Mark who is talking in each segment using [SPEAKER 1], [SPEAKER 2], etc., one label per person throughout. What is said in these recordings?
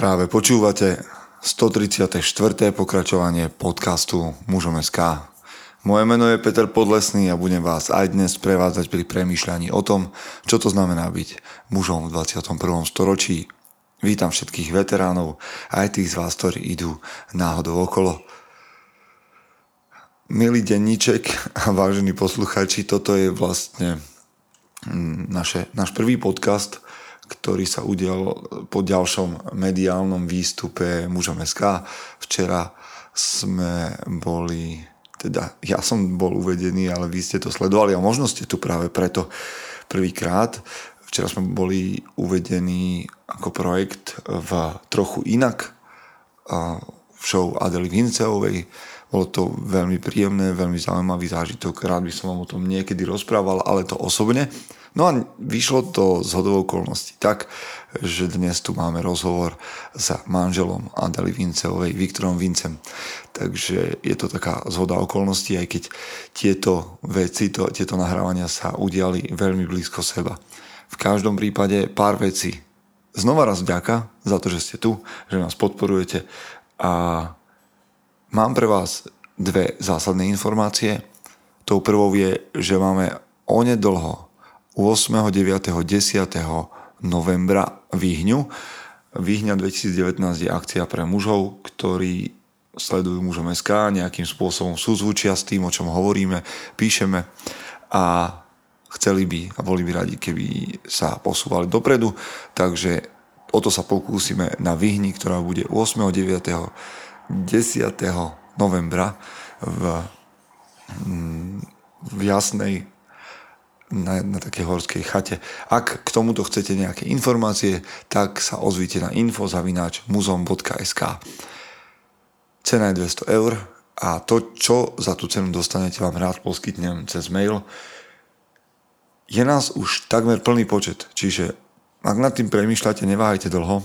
[SPEAKER 1] Práve počúvate 134. pokračovanie podcastu Mužom SK. Moje meno je Peter Podlesný a budem vás aj dnes prevádzať pri premýšľaní o tom, čo to znamená byť mužom v 21. storočí. Vítam všetkých veteránov, aj tých z vás, ktorí idú náhodou okolo. Milý denníček a vážení posluchači, toto je vlastne mm, naše, náš prvý podcast, ktorý sa udial po ďalšom mediálnom výstupe mužom SK. Včera sme boli, teda ja som bol uvedený, ale vy ste to sledovali a možno ste tu práve preto prvýkrát. Včera sme boli uvedení ako projekt v trochu inak v show Adely Vinceovej. Bolo to veľmi príjemné, veľmi zaujímavý zážitok. Rád by som vám o tom niekedy rozprával, ale to osobne. No a vyšlo to z hodovou okolností tak, že dnes tu máme rozhovor s manželom Adely Vinceovej, Viktorom Vincem. Takže je to taká zhoda okolností, aj keď tieto veci, to, tieto nahrávania sa udiali veľmi blízko seba. V každom prípade pár vecí. Znova raz vďaka za to, že ste tu, že nás podporujete a mám pre vás dve zásadné informácie. Tou prvou je, že máme onedlho 8., 9., 10. novembra Výhňu. Výhňa 2019 je akcia pre mužov, ktorí sledujú mužom SK, nejakým spôsobom súzvučia s tým, o čom hovoríme, píšeme a chceli by a boli by radi, keby sa posúvali dopredu, takže o to sa pokúsime na Vyhni, ktorá bude 8., 9., 10. novembra v, mm, v jasnej na, na takej horskej chate. Ak k tomuto chcete nejaké informácie, tak sa ozvíte na infozavináč muzom.sk Cena je 200 eur a to, čo za tú cenu dostanete, vám rád poskytnem cez mail. Je nás už takmer plný počet, čiže ak nad tým premýšľate, neváhajte dlho.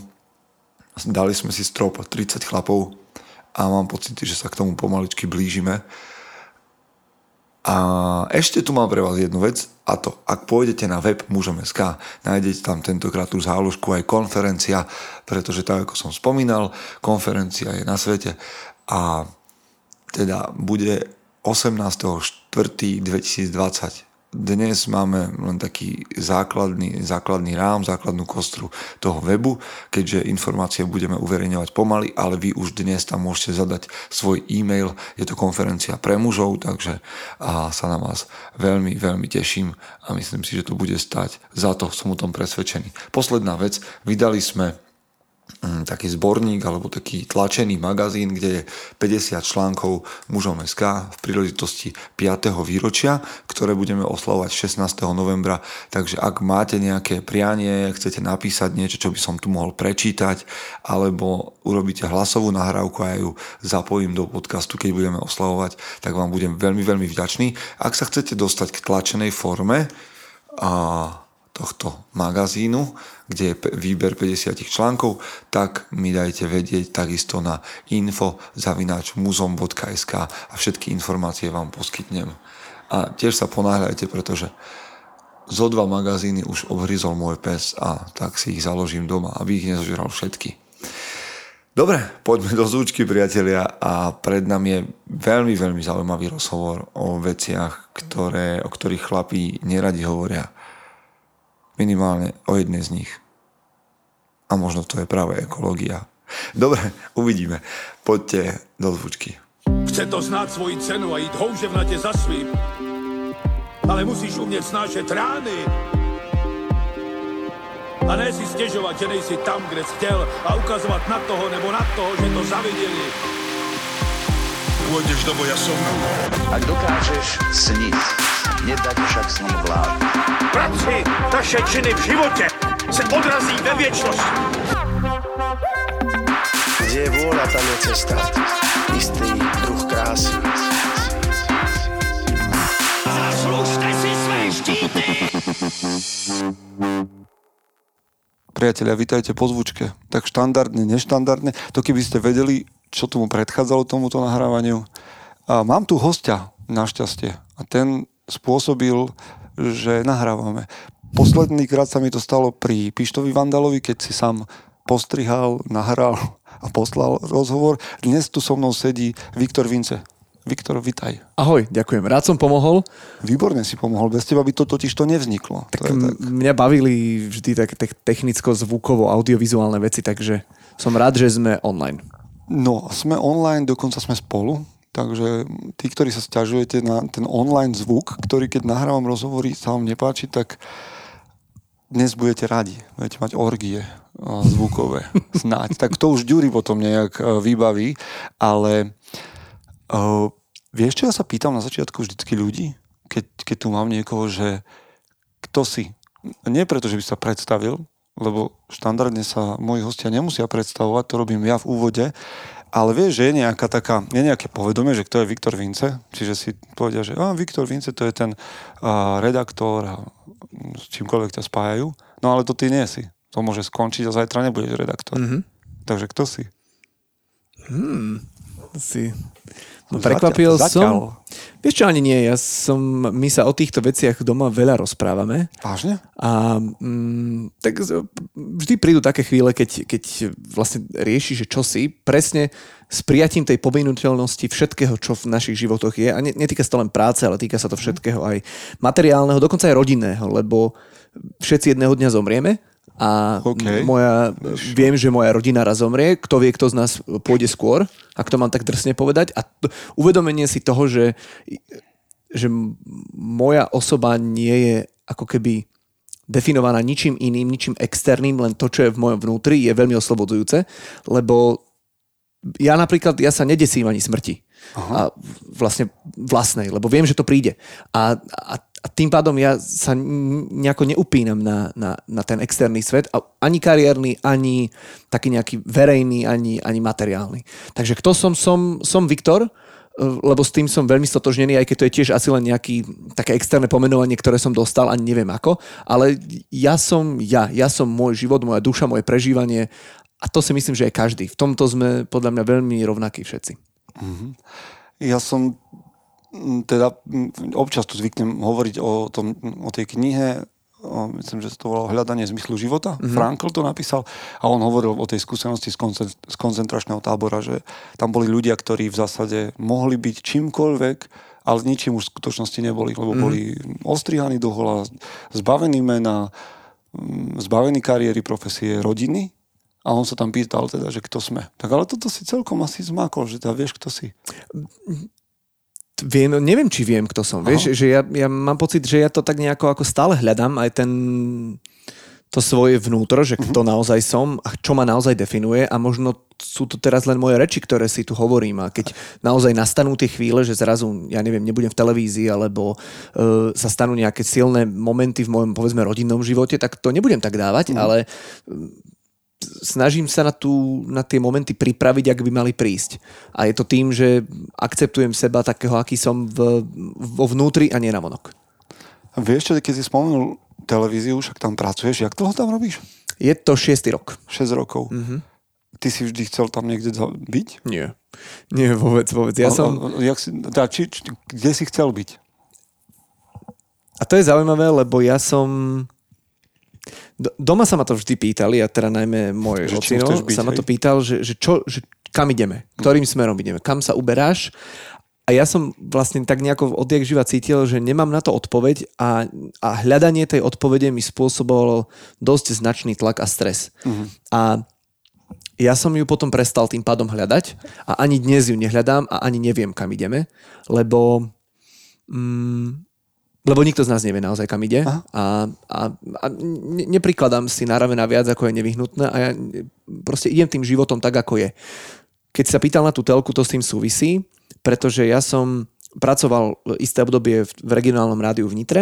[SPEAKER 1] Dali sme si strop 30 chlapov a mám pocit, že sa k tomu pomaličky blížime a ešte tu mám pre vás jednu vec a to, ak pôjdete na web mužom.sk, nájdete tam tentokrát tú záložku aj konferencia, pretože tak ako som spomínal, konferencia je na svete. A teda bude 18.4.2020 dnes máme len taký základný, základný rám, základnú kostru toho webu, keďže informácie budeme uverejňovať pomaly, ale vy už dnes tam môžete zadať svoj e-mail. Je to konferencia pre mužov, takže a sa na vás veľmi, veľmi teším a myslím si, že to bude stať za to, som o tom presvedčený. Posledná vec, vydali sme taký zborník alebo taký tlačený magazín, kde je 50 článkov mužom SK v príležitosti 5. výročia, ktoré budeme oslavovať 16. novembra. Takže ak máte nejaké prianie, chcete napísať niečo, čo by som tu mohol prečítať, alebo urobíte hlasovú nahrávku a ja ju zapojím do podcastu, keď budeme oslavovať, tak vám budem veľmi, veľmi vďačný. Ak sa chcete dostať k tlačenej forme, a tohto magazínu, kde je výber 50 článkov, tak mi dajte vedieť takisto na info zavináč muzom.sk a všetky informácie vám poskytnem. A tiež sa ponáhľajte, pretože zo dva magazíny už obhryzol môj pes a tak si ich založím doma, aby ich nezožral všetky. Dobre, poďme do zúčky, priatelia, a pred nami je veľmi, veľmi zaujímavý rozhovor o veciach, ktoré, o ktorých chlapí neradi hovoria minimálne o jednej z nich. A možno to je práve ekológia. Dobre, uvidíme. Poďte do zvučky.
[SPEAKER 2] Chce to znáť svoji cenu a ísť houževnate za svým. Ale musíš umieť snášať rány. A ne si stežovať, že nejsi tam, kde si chcel a ukazovať na toho nebo na toho, že to zavideli. Pôjdeš do boja som.
[SPEAKER 3] Ak dokážeš sniť, nedať však sním vlád.
[SPEAKER 2] Práci taše činy v živote se odrazí ve věčnosti.
[SPEAKER 3] Kde je vôľa, tam je cesta. Istý druh krásy.
[SPEAKER 2] Zaslužte si své štíty!
[SPEAKER 1] Priatelia, vítajte po zvučke. Tak štandardne, neštandardne. To keby ste vedeli, čo tomu predchádzalo tomuto nahrávaniu. A mám tu hostia, našťastie. A ten spôsobil že nahrávame. Posledný krát sa mi to stalo pri Pištovi Vandalovi, keď si sám
[SPEAKER 4] postrihal, nahral a poslal rozhovor. Dnes tu so mnou sedí Viktor Vince. Viktor, vitaj.
[SPEAKER 5] Ahoj, ďakujem. Rád som pomohol.
[SPEAKER 4] Výborne si pomohol. Bez teba by to totiž to nevzniklo.
[SPEAKER 5] Tak,
[SPEAKER 4] to je tak.
[SPEAKER 5] Mňa bavili vždy tak, tak technicko-zvukovo, audiovizuálne veci, takže som rád, že sme online.
[SPEAKER 4] No, sme online, dokonca sme spolu. Takže tí, ktorí sa stiažujete na ten online zvuk, ktorý keď nahrávam rozhovory sa vám nepáči, tak dnes budete radi. Budete mať orgie zvukové. Snáď. tak to už Ďuri potom nejak vybaví. Ale Uh, vieš, čo ja sa pýtam na začiatku vždycky ľudí? Keď, keď tu mám niekoho, že kto si? Nie preto, že by sa predstavil, lebo štandardne sa moji hostia nemusia predstavovať, to robím ja v úvode, ale vieš, že je nejaká taká, je nejaké povedomie, že kto je Viktor Vince, čiže si povedia, že a, Viktor Vince to je ten a, redaktor a s čímkoľvek ťa spájajú, no ale to ty nie si. To môže skončiť a zajtra nebudeš redaktor. Mm-hmm. Takže kto si?
[SPEAKER 5] Hmm, si No, prekvapil zatiaľ, som. Zatiaľ. Vieš čo, ani nie. Ja som, my sa o týchto veciach doma veľa rozprávame.
[SPEAKER 4] Vážne?
[SPEAKER 5] A mm, tak vždy prídu také chvíle, keď, keď vlastne rieši, že čo si, presne s prijatím tej pominuteľnosti všetkého, čo v našich životoch je. A netýka sa to len práce, ale týka sa to všetkého aj materiálneho, dokonca aj rodinného, lebo všetci jedného dňa zomrieme a okay. moja, viem, že moja rodina raz zomrie, kto vie, kto z nás pôjde skôr, ak to mám tak drsne povedať. A to, uvedomenie si toho, že, že moja osoba nie je ako keby definovaná ničím iným, ničím externým, len to, čo je v mojom vnútri, je veľmi oslobodzujúce, lebo ja napríklad, ja sa nedesím ani smrti. Aha. A vlastne vlastnej, lebo viem, že to príde. A, a a tým pádom ja sa nejako neupínam na, na, na ten externý svet, ani kariérny, ani taký nejaký verejný, ani, ani materiálny. Takže kto som? Som, som Viktor, e, lebo s tým som veľmi stotožnený, aj keď to je tiež asi len nejaké také externé pomenovanie, ktoré som dostal, ani neviem ako, ale ja som ja, ja som môj život, moja duša, moje prežívanie a to si myslím, že je každý. V tomto sme podľa mňa veľmi rovnakí všetci. Mm-hmm.
[SPEAKER 4] Ja som teda občas tu zvyknem hovoriť o, tom, o tej knihe, o, myslím, že to volalo Hľadanie zmyslu života. Mm-hmm. Frankl to napísal a on hovoril o tej skúsenosti z, koncent, z koncentračného tábora, že tam boli ľudia, ktorí v zásade mohli byť čímkoľvek, ale ničím už v skutočnosti neboli, lebo mm-hmm. boli ostrihaní do hola, zbavení mena, zbavení kariéry, profesie, rodiny a on sa tam pýtal teda, že kto sme. Tak ale toto si celkom asi zmákol, že teda vieš, kto si.
[SPEAKER 5] Viem, neviem, či viem, kto som. Vieš, že ja, ja mám pocit, že ja to tak nejako ako stále hľadám, aj ten to svoje vnútro, že kto uh-huh. naozaj som a čo ma naozaj definuje a možno sú to teraz len moje reči, ktoré si tu hovorím a keď naozaj nastanú tie chvíle, že zrazu, ja neviem, nebudem v televízii alebo uh, sa stanú nejaké silné momenty v mojom, povedzme, rodinnom živote, tak to nebudem tak dávať, uh-huh. ale snažím sa na, tú, na tie momenty pripraviť, ak by mali prísť. A je to tým, že akceptujem seba takého, aký som v, vo vnútri a nie na vonok.
[SPEAKER 4] A vieš čo, keď si spomenul televíziu, však tam pracuješ, jak dlho tam robíš?
[SPEAKER 5] Je to šiestý rok.
[SPEAKER 4] 6 rokov. Mm-hmm. Ty si vždy chcel tam niekde byť?
[SPEAKER 5] Nie. Nie, vôbec, vôbec. Ja a, som...
[SPEAKER 4] A, jak si, teda, či, či, kde si chcel byť?
[SPEAKER 5] A to je zaujímavé, lebo ja som Doma sa ma to vždy pýtali, a teda najmä môj ocino sa ma to pýtal, že, že, čo, že kam ideme, ktorým smerom ideme, kam sa uberáš. A ja som vlastne tak nejako odjak živa cítil, že nemám na to odpoveď a, a hľadanie tej odpovede mi spôsobovalo dosť značný tlak a stres. Uh-huh. A ja som ju potom prestal tým pádom hľadať a ani dnes ju nehľadám a ani neviem, kam ideme, lebo mm, lebo nikto z nás nevie naozaj, kam ide. A, a, a neprikladám si na ramena viac, ako je nevyhnutné a ja proste idem tým životom tak, ako je. Keď sa pýtal na tú telku, to s tým súvisí, pretože ja som pracoval isté obdobie v regionálnom rádiu v Nitre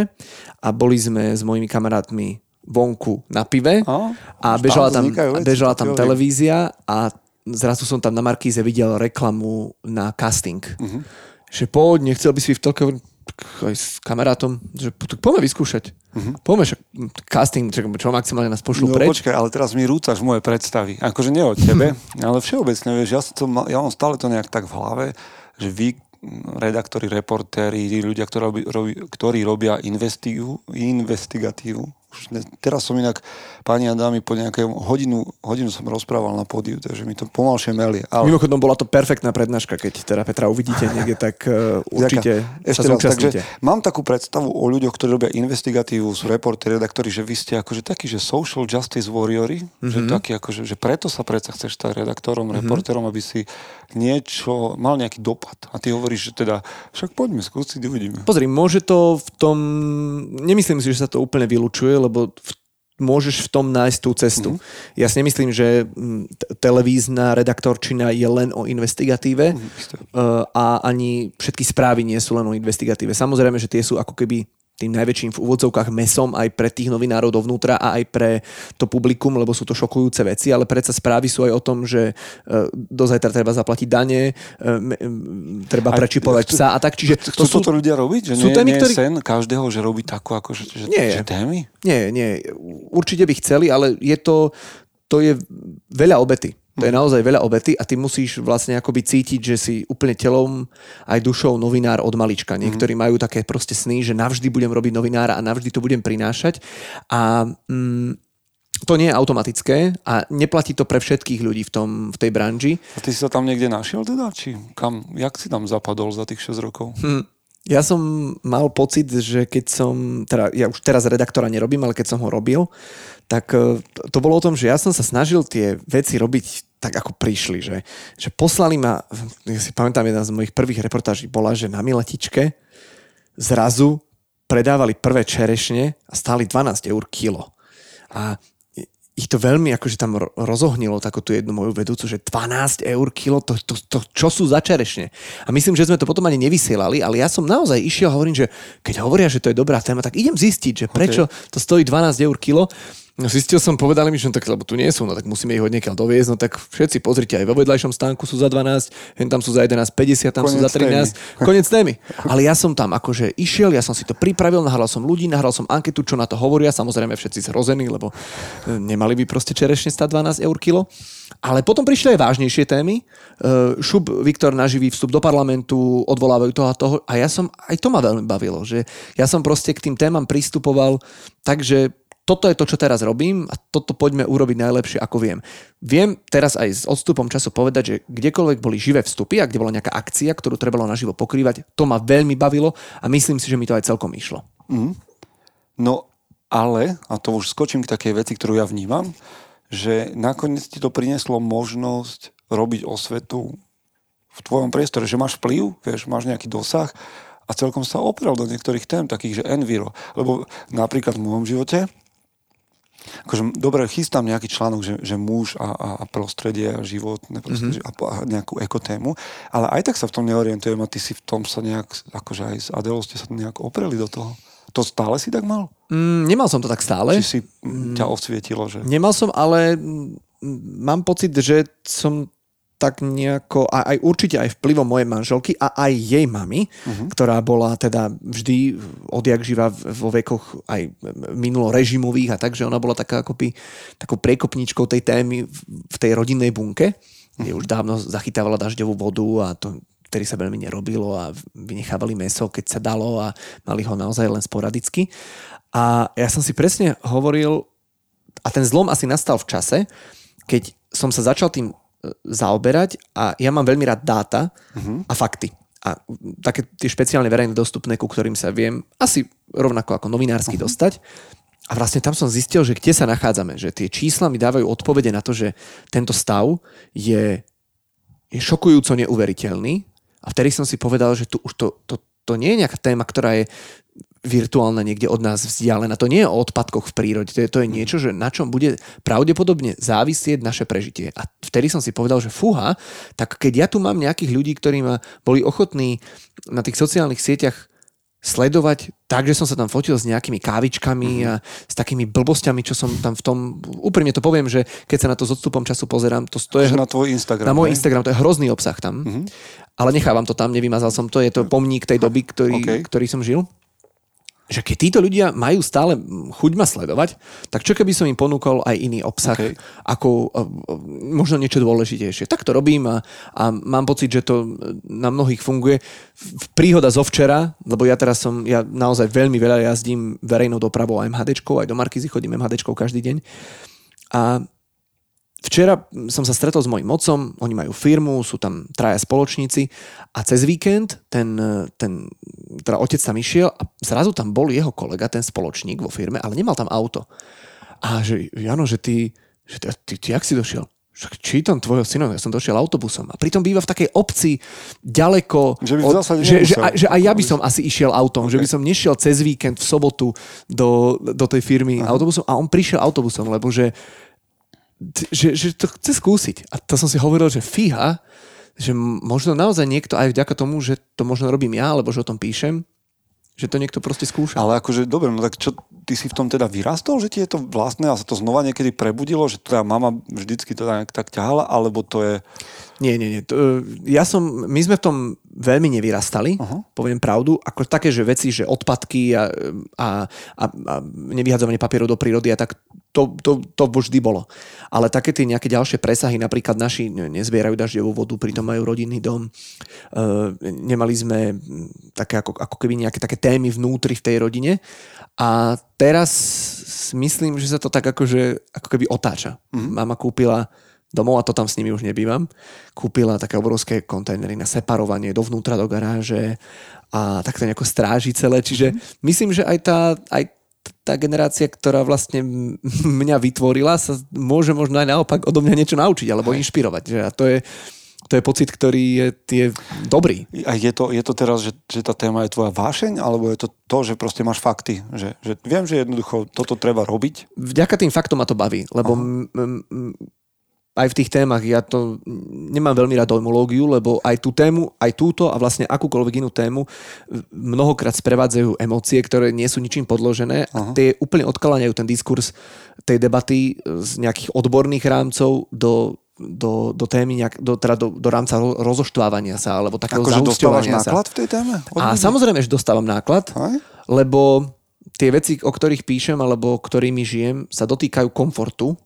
[SPEAKER 5] a boli sme s mojimi kamarátmi vonku na pive a, a bežala tam, veci, bežala tam televízia a zrazu som tam na Markíze videl reklamu na casting. Uh-huh. Že poď, nechcel by si v telke aj s kamarátom, že poďme vyskúšať. Uh-huh. Poďme, že casting, čo maximálne nás pošlú no, preč.
[SPEAKER 4] počkaj, ale teraz mi rúcaš moje predstavy. Akože nie o tebe, ale všeobecne, vieš, ja, to, ja mám stále to nejak tak v hlave, že vy, redaktori, reportéri, ľudia, ktorí, robí, robí, ktorí robia investigu, investigatívu, už ne, teraz som inak, páni a dámy, po nejakej hodinu, hodinu som rozprával na pódiu, takže mi to pomalšie melie.
[SPEAKER 5] Ale... Mimochodom, bola to perfektná prednáška, keď teda Petra uvidíte niekde, tak uh, určite
[SPEAKER 4] Ešte raz, takže mám takú predstavu o ľuďoch, ktorí robia investigatívu, sú reportéri, redaktori, že vy ste akože takí, že social justice warriori, mm-hmm. že taký akože, že preto sa predsa chceš stať redaktorom, mm-hmm. reportérom, aby si niečo, mal nejaký dopad. A ty hovoríš, že teda, však poďme skúsiť, uvidíme.
[SPEAKER 5] Pozri, môže to v tom, nemyslím si, že sa to úplne vylučuje, lebo v môžeš v tom nájsť tú cestu. Mm-hmm. Ja si nemyslím, že t- televízna redaktorčina je len o investigatíve mm-hmm. a ani všetky správy nie sú len o investigatíve. Samozrejme, že tie sú ako keby tým najväčším v úvodzovkách mesom aj pre tých novinárov dovnútra a aj pre to publikum, lebo sú to šokujúce veci, ale predsa správy sú aj o tom, že e, do zajtra treba zaplatiť dane, e, treba prečipovať psa a tak. Čiže
[SPEAKER 4] to sú, to ľudia robiť? Že sú nie, témy, nie ktorý... sen každého, že robí takú ako, že, že,
[SPEAKER 5] nie,
[SPEAKER 4] že témy?
[SPEAKER 5] Nie, nie. Určite by chceli, ale je to, to je veľa obety. To je naozaj veľa obety a ty musíš vlastne akoby cítiť, že si úplne telom aj dušou novinár od malička. Niektorí majú také proste sny, že navždy budem robiť novinára a navždy to budem prinášať. A mm, to nie je automatické a neplatí to pre všetkých ľudí v, tom, v tej branži.
[SPEAKER 4] A ty si sa tam niekde našiel teda? Či kam, jak si tam zapadol za tých 6 rokov? Hm.
[SPEAKER 5] Ja som mal pocit, že keď som, teda ja už teraz redaktora nerobím, ale keď som ho robil, tak e, to bolo o tom, že ja som sa snažil tie veci robiť tak ako prišli, že, že poslali ma, ja si pamätám, jedna z mojich prvých reportáží bola, že na Miletičke zrazu predávali prvé čerešne a stáli 12 eur kilo. A ich to veľmi akože tam rozohnilo takú tú jednu moju vedúcu, že 12 eur kilo, to, to, to, čo sú za čerešne. A myslím, že sme to potom ani nevysielali, ale ja som naozaj išiel a hovorím, že keď hovoria, že to je dobrá téma, tak idem zistiť, že prečo okay. to stojí 12 eur kilo. No zistil som, povedali mi, že no, tak, lebo tu nie sú, no tak musíme ich od niekiaľ doviezť, no tak všetci pozrite, aj vo vedľajšom stánku sú za 12, hen tam sú za 11,50, tam Konec sú za 13, konec témy. Ale ja som tam akože išiel, ja som si to pripravil, nahral som ľudí, nahral som anketu, čo na to hovoria, samozrejme všetci zrození, lebo e, nemali by proste čerešne stať 12 eur kilo. Ale potom prišli aj vážnejšie témy. E, Šub Viktor na živý vstup do parlamentu, odvolávajú toho a toho. A ja som, aj to ma veľmi bavilo, že ja som proste k tým témam pristupoval tak, že toto je to, čo teraz robím a toto poďme urobiť najlepšie, ako viem. Viem teraz aj s odstupom času povedať, že kdekoľvek boli živé vstupy a kde bola nejaká akcia, ktorú trebalo naživo pokrývať, to ma veľmi bavilo a myslím si, že mi to aj celkom išlo. Mm.
[SPEAKER 4] No ale, a to už skočím k takej veci, ktorú ja vnímam, že nakoniec ti to prinieslo možnosť robiť osvetu v tvojom priestore, že máš vplyv, vieš, máš nejaký dosah a celkom sa opral do niektorých tém, takých, že enviro. Lebo napríklad v môjom živote akože, dobre, chystám nejaký článok, že, že muž a, a prostredie a prostredie mm-hmm. a, a nejakú ekotému, ale aj tak sa v tom neorientujem a ty si v tom sa nejak, akože aj s Adelou ste sa nejak opreli do toho. To stále si tak mal?
[SPEAKER 5] Mm, nemal som to tak stále.
[SPEAKER 4] Či si mm, ťa osvietilo, že...
[SPEAKER 5] Nemal som, ale mám pocit, že som tak nejako, a aj určite aj vplyvom mojej manželky a aj jej mamy, uh-huh. ktorá bola teda vždy odjak živa vo vekoch aj minulo režimových a takže ona bola taká akoby takou prekopničkou tej témy v tej rodinnej bunke, kde uh-huh. už dávno zachytávala dažďovú vodu a to ktorý sa veľmi nerobilo a vynechávali meso, keď sa dalo a mali ho naozaj len sporadicky. A ja som si presne hovoril, a ten zlom asi nastal v čase, keď som sa začal tým zaoberať a ja mám veľmi rád dáta uh-huh. a fakty. A také tie špeciálne verejne dostupné, ku ktorým sa viem asi rovnako ako novinársky uh-huh. dostať. A vlastne tam som zistil, že kde sa nachádzame, že tie čísla mi dávajú odpovede na to, že tento stav je, je šokujúco neuveriteľný. A vtedy som si povedal, že tu už to, to, to nie je nejaká téma, ktorá je virtuálna niekde od nás vzdialená. To nie je o odpadkoch v prírode, to je, to je niečo, že na čom bude pravdepodobne závisieť naše prežitie. A vtedy som si povedal, že fúha, tak keď ja tu mám nejakých ľudí, ktorí ma boli ochotní na tých sociálnych sieťach sledovať tak, že som sa tam fotil s nejakými kávičkami mm-hmm. a s takými blbosťami, čo som tam v tom... Úprimne to poviem, že keď sa na to s odstupom času pozerám, to, to je...
[SPEAKER 4] Na tvoj Instagram.
[SPEAKER 5] Na môj Instagram, to je hrozný obsah tam. Mm-hmm. Ale nechávam to tam, nevymazal som to, je to pomník tej doby, ktorý, okay. ktorý som žil že keď títo ľudia majú stále chuť ma sledovať, tak čo keby som im ponúkol aj iný obsah, okay. ako uh, možno niečo dôležitejšie. Tak to robím a, a mám pocit, že to na mnohých funguje. Príhoda zo včera, lebo ja teraz som, ja naozaj veľmi veľa jazdím verejnou dopravou a MHDčkou, aj do Markizy chodím MHDčkou každý deň. A Včera som sa stretol s mojim mocom, oni majú firmu, sú tam traja spoločníci a cez víkend ten, ten teda otec tam išiel a zrazu tam bol jeho kolega, ten spoločník vo firme, ale nemal tam auto. A že, Jano, že ty, že ty, ty, ty jak si došiel? Však čítam tvojho syna, ja som došiel autobusom. A pritom býva v takej obci ďaleko.
[SPEAKER 4] Že, by
[SPEAKER 5] od, že, že, že aj ja by som asi išiel autom, okay. že by som nešiel cez víkend v sobotu do, do tej firmy Aha. autobusom a on prišiel autobusom, lebo že že, že to chce skúsiť. A to som si hovoril, že fíha, že možno naozaj niekto aj vďaka tomu, že to možno robím ja, alebo že o tom píšem, že to niekto proste skúša.
[SPEAKER 4] Ale akože, dobre, no tak čo, ty si v tom teda vyrastol, že ti je to vlastné a sa to znova niekedy prebudilo, že teda mama vždycky to tak, tak ťahala, alebo to je...
[SPEAKER 5] Nie, nie, nie. To, ja som, my sme v tom veľmi nevyrastali, uh-huh. poviem pravdu, ako také, že veci, že odpadky a, a, a, a nevyhadzovanie papierov do prírody a tak to, to, to vždy bolo. Ale také tie nejaké ďalšie presahy, napríklad naši nezbierajú dažďovú vodu, pritom majú rodinný dom. E, nemali sme také ako, ako keby nejaké také témy vnútri v tej rodine. A teraz myslím, že sa to tak akože, ako keby otáča. Mm-hmm. Mama kúpila domov, a to tam s nimi už nebývam, kúpila také obrovské kontajnery na separovanie dovnútra do garáže a tak to nejako stráži celé. Čiže mm-hmm. myslím, že aj tá, aj tá generácia, ktorá vlastne mňa vytvorila, sa môže možno aj naopak odo mňa niečo naučiť alebo inšpirovať. Že? A to je, to je pocit, ktorý je, je dobrý.
[SPEAKER 4] A je to, je to teraz, že, že tá téma je tvoja vášeň, alebo je to to, že proste máš fakty? Že, že viem, že jednoducho toto treba robiť?
[SPEAKER 5] Vďaka tým faktom ma to baví, lebo m, m, aj v tých témach, ja to nemám veľmi rád dojmológiu, lebo aj tú tému, aj túto a vlastne akúkoľvek inú tému mnohokrát sprevádzajú emócie, ktoré nie sú ničím podložené a tie úplne odkláňajú ten diskurs tej debaty z nejakých odborných rámcov do do, do témy, nejak, do, teda do, do rámca rozoštvávania sa, alebo takého
[SPEAKER 4] Ako, že dostávaš náklad v tej téme?
[SPEAKER 5] A samozrejme, že dostávam náklad, Aj? lebo tie veci, o ktorých píšem, alebo ktorými žijem, sa dotýkajú komfortu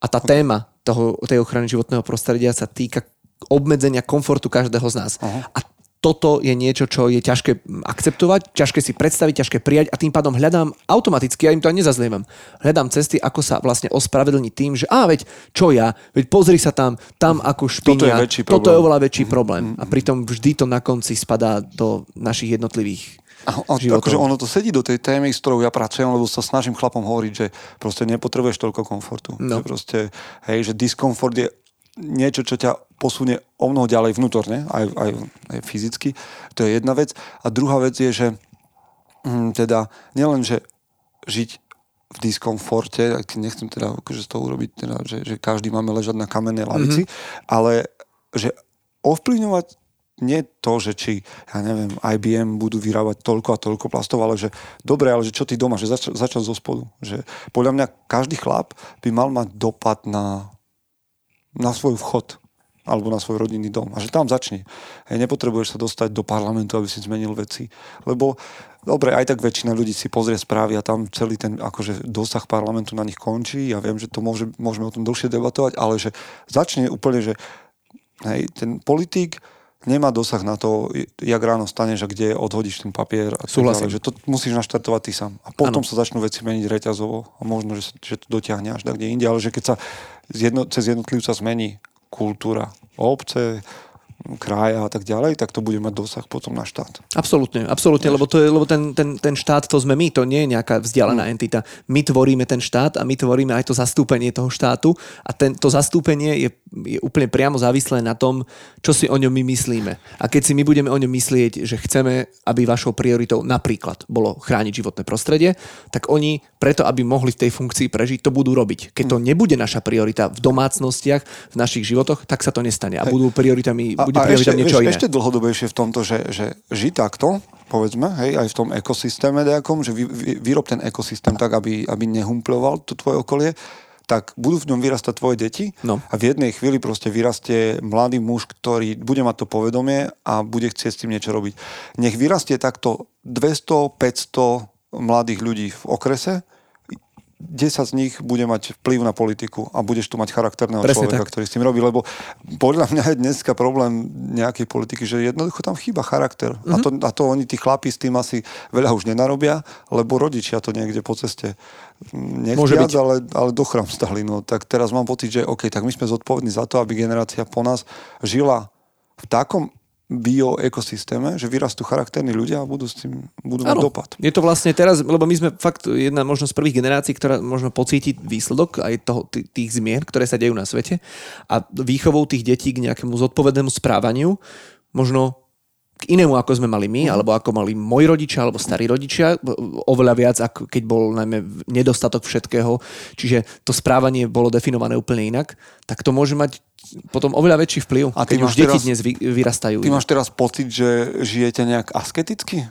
[SPEAKER 5] a tá téma toho, tej ochrany životného prostredia sa týka obmedzenia komfortu každého z nás. Uh-huh. A toto je niečo, čo je ťažké akceptovať, ťažké si predstaviť, ťažké prijať a tým pádom hľadám automaticky, ja im to aj nezazlievam, hľadám cesty, ako sa vlastne ospravedlniť tým, že a veď čo ja, veď pozri sa tam, tam ako špinia,
[SPEAKER 4] toto je,
[SPEAKER 5] toto je oveľa väčší problém. A pritom vždy to na konci spadá do našich jednotlivých a, a,
[SPEAKER 4] akože ono to sedí do tej témy, s ktorou ja pracujem, lebo sa snažím chlapom hovoriť, že proste nepotrebuješ toľko komfortu. No. Že proste, hej, že diskomfort je niečo, čo ťa posunie o mnoho ďalej vnútorne, aj, aj, aj fyzicky. To je jedna vec. A druhá vec je, že hm, teda nielen, že žiť v diskomforte, nechcem teda akože z toho urobiť, teda, že, že každý máme ležať na kamennej lavici, mm-hmm. ale že ovplyvňovať nie to, že či, ja neviem, IBM budú vyrábať toľko a toľko plastov, ale že dobre, ale že čo ty doma, že zač- začať zo spodu. Že podľa mňa každý chlap by mal mať dopad na, na svoj vchod alebo na svoj rodinný dom. A že tam začne. Hej, nepotrebuješ sa dostať do parlamentu, aby si zmenil veci. Lebo, dobre, aj tak väčšina ľudí si pozrie správy a tam celý ten akože dosah parlamentu na nich končí. Ja viem, že to môže, môžeme o tom dlhšie debatovať, ale že začne úplne, že hej, ten politik nemá dosah na to, jak ráno staneš a kde odhodíš ten papier. A
[SPEAKER 5] Súhlasím.
[SPEAKER 4] že to musíš naštartovať ty sám. A potom ano. sa začnú veci meniť reťazovo a možno, že, že to dotiahne až kde inde, ale že keď sa jedno, cez jednotlivca zmení kultúra obce, kraja a tak ďalej, tak to bude mať dosah potom na štát.
[SPEAKER 5] Absolútne, absolútne, lebo, to je, lebo ten, ten, ten štát to sme my, to nie je nejaká vzdialená mm. entita. My tvoríme ten štát a my tvoríme aj to zastúpenie toho štátu a ten, to zastúpenie je je úplne priamo závislé na tom, čo si o ňom my myslíme. A keď si my budeme o ňom myslieť, že chceme, aby vašou prioritou napríklad bolo chrániť životné prostredie, tak oni preto, aby mohli v tej funkcii prežiť, to budú robiť. Keď to nebude naša priorita v domácnostiach, v našich životoch, tak sa to nestane. A budú prioritami, a, bude a
[SPEAKER 4] ešte,
[SPEAKER 5] niečo
[SPEAKER 4] ešte,
[SPEAKER 5] iné.
[SPEAKER 4] Ešte dlhodobejšie v tomto, že, že žiť takto, povedzme, hej, aj v tom ekosystéme nejakom, že vy, vy, vyrob ten ekosystém tak, aby, aby nehumploval to tvoje okolie, tak budú v ňom vyrastať tvoje deti
[SPEAKER 5] No.
[SPEAKER 4] a v jednej chvíli proste vyrastie mladý muž, ktorý bude mať to povedomie a bude chcieť s tým niečo robiť. Nech vyrastie takto 200-500 mladých ľudí v okrese, 10 z nich bude mať vplyv na politiku a budeš tu mať charakterného
[SPEAKER 5] Presne
[SPEAKER 4] človeka,
[SPEAKER 5] tak.
[SPEAKER 4] ktorý s tým robí, lebo podľa mňa je dneska problém nejakej politiky, že jednoducho tam chýba charakter. Mm-hmm. A, to, a to oni, tí chlapí s tým asi veľa už nenarobia, lebo rodičia to niekde po ceste nechtiac, ale, ale do chrám stali. No, tak teraz mám pocit, že OK, tak my sme zodpovední za to, aby generácia po nás žila v takom bioekosystéme, že vyrastú charakterní ľudia a budú s tým budú mať dopad.
[SPEAKER 5] je to vlastne teraz, lebo my sme fakt jedna možno z prvých generácií, ktorá možno pocíti výsledok aj toho, tých zmien, ktoré sa dejú na svete a výchovou tých detí k nejakému zodpovednému správaniu, možno k inému, ako sme mali my, alebo ako mali moji rodičia, alebo starí rodičia, oveľa viac, ako keď bol najmä nedostatok všetkého, čiže to správanie bolo definované úplne inak, tak to môže mať potom oveľa väčší vplyv,
[SPEAKER 4] A
[SPEAKER 5] keď už deti
[SPEAKER 4] teraz-
[SPEAKER 5] dnes vy, vyrastajú.
[SPEAKER 4] Ty máš teraz pocit, že žijete nejak asketicky?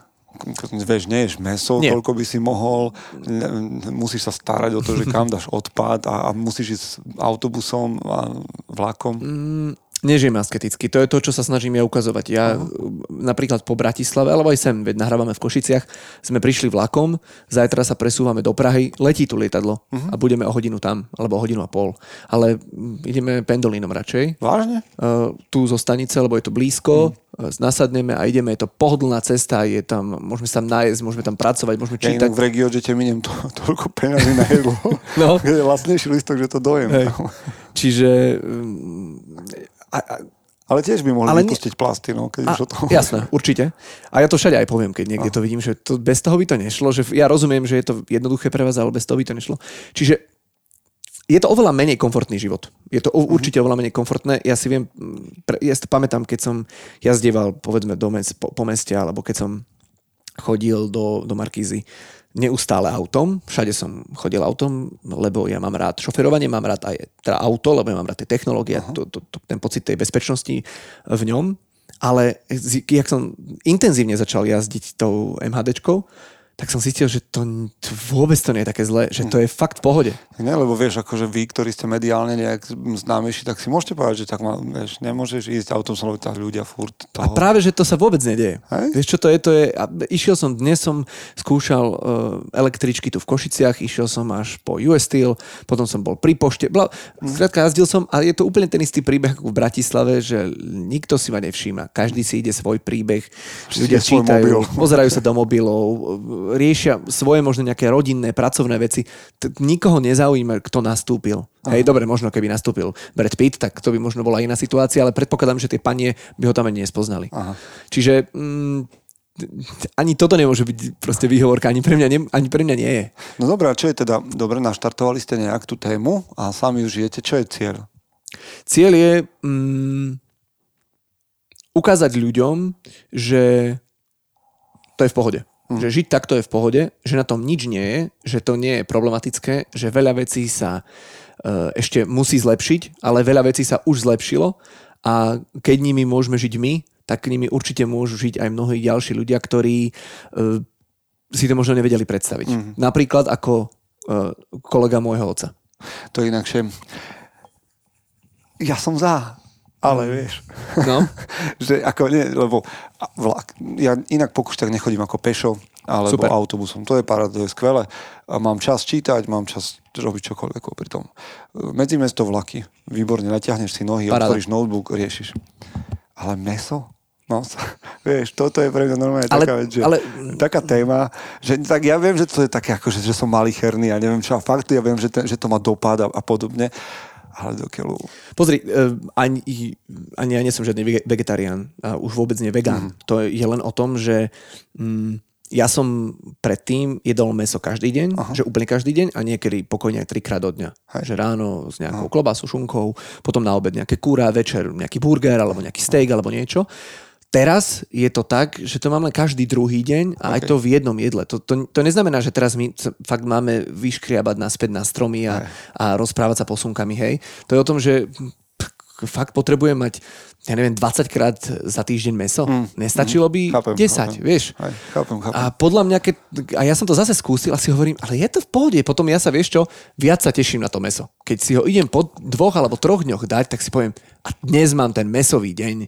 [SPEAKER 4] Vieš, neješ meso,
[SPEAKER 5] Nie.
[SPEAKER 4] koľko by si mohol, musíš sa starať o to, že kam dáš odpad a, a musíš ísť autobusom a vlakom.
[SPEAKER 5] Mm, Nežijeme asketicky, to je to, čo sa snažím ja ukazovať. Ja uh napríklad po Bratislave, alebo aj sem, veď nahrávame v Košiciach, sme prišli vlakom, zajtra sa presúvame do Prahy, letí tu lietadlo a budeme o hodinu tam, alebo o hodinu a pol. Ale ideme pendolínom radšej.
[SPEAKER 4] Vážne?
[SPEAKER 5] Uh, tu zo stanice, lebo je to blízko, mm. nasadneme a ideme, je to pohodlná cesta, je tam, môžeme sa tam nájsť, môžeme tam pracovať, môžeme
[SPEAKER 4] Ja
[SPEAKER 5] čítať.
[SPEAKER 4] inak v regiódete miniem to, toľko peňazí na jedlo.
[SPEAKER 5] No.
[SPEAKER 4] Je lacnejší listok, že to dojem.
[SPEAKER 5] Hej. Čiže mm, a, a,
[SPEAKER 4] Ale tiež by mohli
[SPEAKER 5] Ale
[SPEAKER 4] vypustiť plasty, no, keď
[SPEAKER 5] A,
[SPEAKER 4] už o tom...
[SPEAKER 5] jasné, určite. A ja to všade aj poviem, keď niekde to vidím, že to, bez toho by to nešlo. Že ja rozumiem, že je to jednoduché pre vás, ale bez toho by to nešlo. Čiže je to oveľa menej komfortný život. Je to o- určite oveľa menej komfortné. Ja si viem, mm, ja si to pamätám, keď som jazdieval, povedzme, do mes, po, po meste, alebo keď som chodil do, do Markízy neustále autom. Všade som chodil autom, lebo ja mám rád šoferovanie, mám rád aj teda auto, lebo ja mám rád tie technológie, to, to, to, ten pocit tej bezpečnosti v ňom. Ale jak som intenzívne začal jazdiť tou MHDčkou, tak som zistil, že to, to vôbec to nie je také zlé, že to je fakt v pohode.
[SPEAKER 4] Ne, lebo vieš, akože vy, ktorí ste mediálne nejak známejší, tak si môžete povedať, že tak ma, vieš, nemôžeš ísť autom, lebo tak ľudia furt
[SPEAKER 5] A
[SPEAKER 4] toho...
[SPEAKER 5] práve, že to sa vôbec nedieje.
[SPEAKER 4] Hej?
[SPEAKER 5] Vieš, čo to je? To je a išiel som, dnes som skúšal uh, električky tu v Košiciach, išiel som až po US Steel, potom som bol pri pošte. Bla, skrátka, jazdil som a je to úplne ten istý príbeh ako v Bratislave, že nikto si ma nevšíma. Každý si ide svoj príbeh, ľudia čítajú, pozerajú sa do mobilov, riešia svoje možno nejaké rodinné, pracovné veci. T- nikoho nezaujíma, kto nastúpil. Hej, dobre, možno keby nastúpil Brad Pitt, tak to by možno bola iná situácia, ale predpokladám, že tie panie by ho tam ani nespoznali.
[SPEAKER 4] Aha.
[SPEAKER 5] Čiže mm, ani toto nemôže byť proste výhovorka, ani pre mňa, ne, ani pre mňa nie je.
[SPEAKER 4] No dobré, a čo je teda, dobre, naštartovali ste nejak tú tému a sami už žijete, čo je cieľ?
[SPEAKER 5] Cieľ je mm, ukázať ľuďom, že to je v pohode. Že žiť takto je v pohode, že na tom nič nie je, že to nie je problematické, že veľa vecí sa e, ešte musí zlepšiť, ale veľa vecí sa už zlepšilo a keď nimi môžeme žiť my, tak nimi určite môžu žiť aj mnohí ďalší ľudia, ktorí e, si to možno nevedeli predstaviť. Napríklad ako e, kolega môjho otca.
[SPEAKER 4] To inakšie... Ja som za, ale vieš...
[SPEAKER 5] No,
[SPEAKER 4] že ako nie, lebo vlak, ja inak pokuš tak nechodím ako pešo alebo
[SPEAKER 5] Super.
[SPEAKER 4] Autobusom. To je paráda, to je skvelé. A mám čas čítať, mám čas robiť čokoľvek pri tom. Medzimesto vlaky, výborne, natiahneš si nohy,
[SPEAKER 5] Paráda.
[SPEAKER 4] otvoríš notebook, riešiš. Ale meso? No, vieš, toto je pre mňa normálne
[SPEAKER 5] Ale-
[SPEAKER 4] taká vec, že,
[SPEAKER 5] ale-
[SPEAKER 4] taká téma, že tak ja viem, že to je také ako, že, že som malicherný a neviem čo, a fakt ja viem, že, ten, že to má dopad a, a podobne, ale do keľu.
[SPEAKER 5] Pozri, eh, ani, ani ja nie som žiadny vege- vegetarián už vôbec nie vegán. Mm. To je len o tom, že mm, ja som predtým jedol meso každý deň, Aha. že úplne každý deň a niekedy pokojne aj trikrát do dňa. Že ráno s nejakou klobásou, šunkou, potom na obed nejaké kúra, večer nejaký burger alebo nejaký steak alebo niečo. Teraz je to tak, že to máme každý druhý deň a aj
[SPEAKER 4] OK.
[SPEAKER 5] to v jednom jedle. To, to, to neznamená, že teraz my fakt máme vyškriabať naspäť na stromy a, a rozprávať sa posunkami, hej. To je o tom, že fakt potrebujem mať, ja neviem, 20 krát za týždeň meso. Mm. Nestačilo by
[SPEAKER 4] Chápem,
[SPEAKER 5] 10,
[SPEAKER 4] chápem.
[SPEAKER 5] vieš.
[SPEAKER 4] Hej, chápem, chápem.
[SPEAKER 5] A podľa mňa, keď, a ja som to zase skúsil a si hovorím, ale je to v pohode. Potom ja sa, vieš čo, viac sa teším na to meso. Keď si ho idem po dvoch alebo troch dňoch dať, tak si poviem, a dnes mám ten mesový deň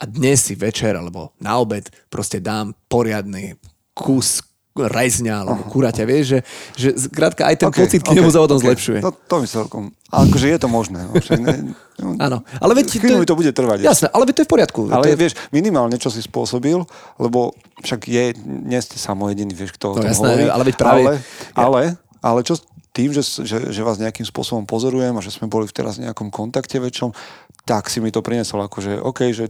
[SPEAKER 5] a dnes si večer alebo na obed proste dám poriadny kus rajzňa alebo kuraťa, vieš, že, že zkrátka aj ten okay, pocit k nemu okay, okay. zlepšuje.
[SPEAKER 4] To, to mi celkom... A akože je to možné. No, no,
[SPEAKER 5] Áno, ale veď...
[SPEAKER 4] Chvíľu mi to bude trvať.
[SPEAKER 5] Jasné, ale veď to je v poriadku.
[SPEAKER 4] Ale
[SPEAKER 5] to je...
[SPEAKER 4] vieš, minimálne čo si spôsobil, lebo však je, nie ste samo jediný, vieš, kto o
[SPEAKER 5] No
[SPEAKER 4] tom
[SPEAKER 5] jasné,
[SPEAKER 4] hovorí.
[SPEAKER 5] ale veď práve-
[SPEAKER 4] Ale, ale, ale čo tým, že, že, že vás nejakým spôsobom pozorujem a že sme boli teraz v nejakom kontakte väčšom, tak si mi to priniesol akože, OK, že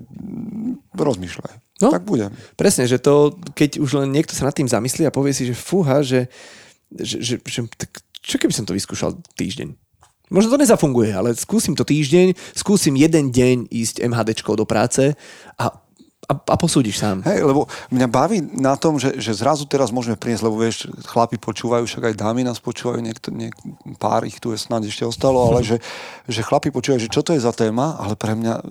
[SPEAKER 4] rozmýšľaj.
[SPEAKER 5] No.
[SPEAKER 4] Tak budem.
[SPEAKER 5] Presne, že to, keď už len niekto sa nad tým zamyslí a povie si, že fúha, že, že, že, že tak čo keby som to vyskúšal týždeň? Možno to nezafunguje, ale skúsim to týždeň, skúsim jeden deň ísť MHDčkou do práce a, a, a posúdiš sám.
[SPEAKER 4] Hej, lebo mňa baví na tom, že, že zrazu teraz môžeme priniesť, lebo vieš, chlapi počúvajú, však aj dámy nás počúvajú, niekto, niek, pár ich tu je snáď ešte ostalo, ale že, že chlapi počúvajú, že čo to je za téma, ale pre mňa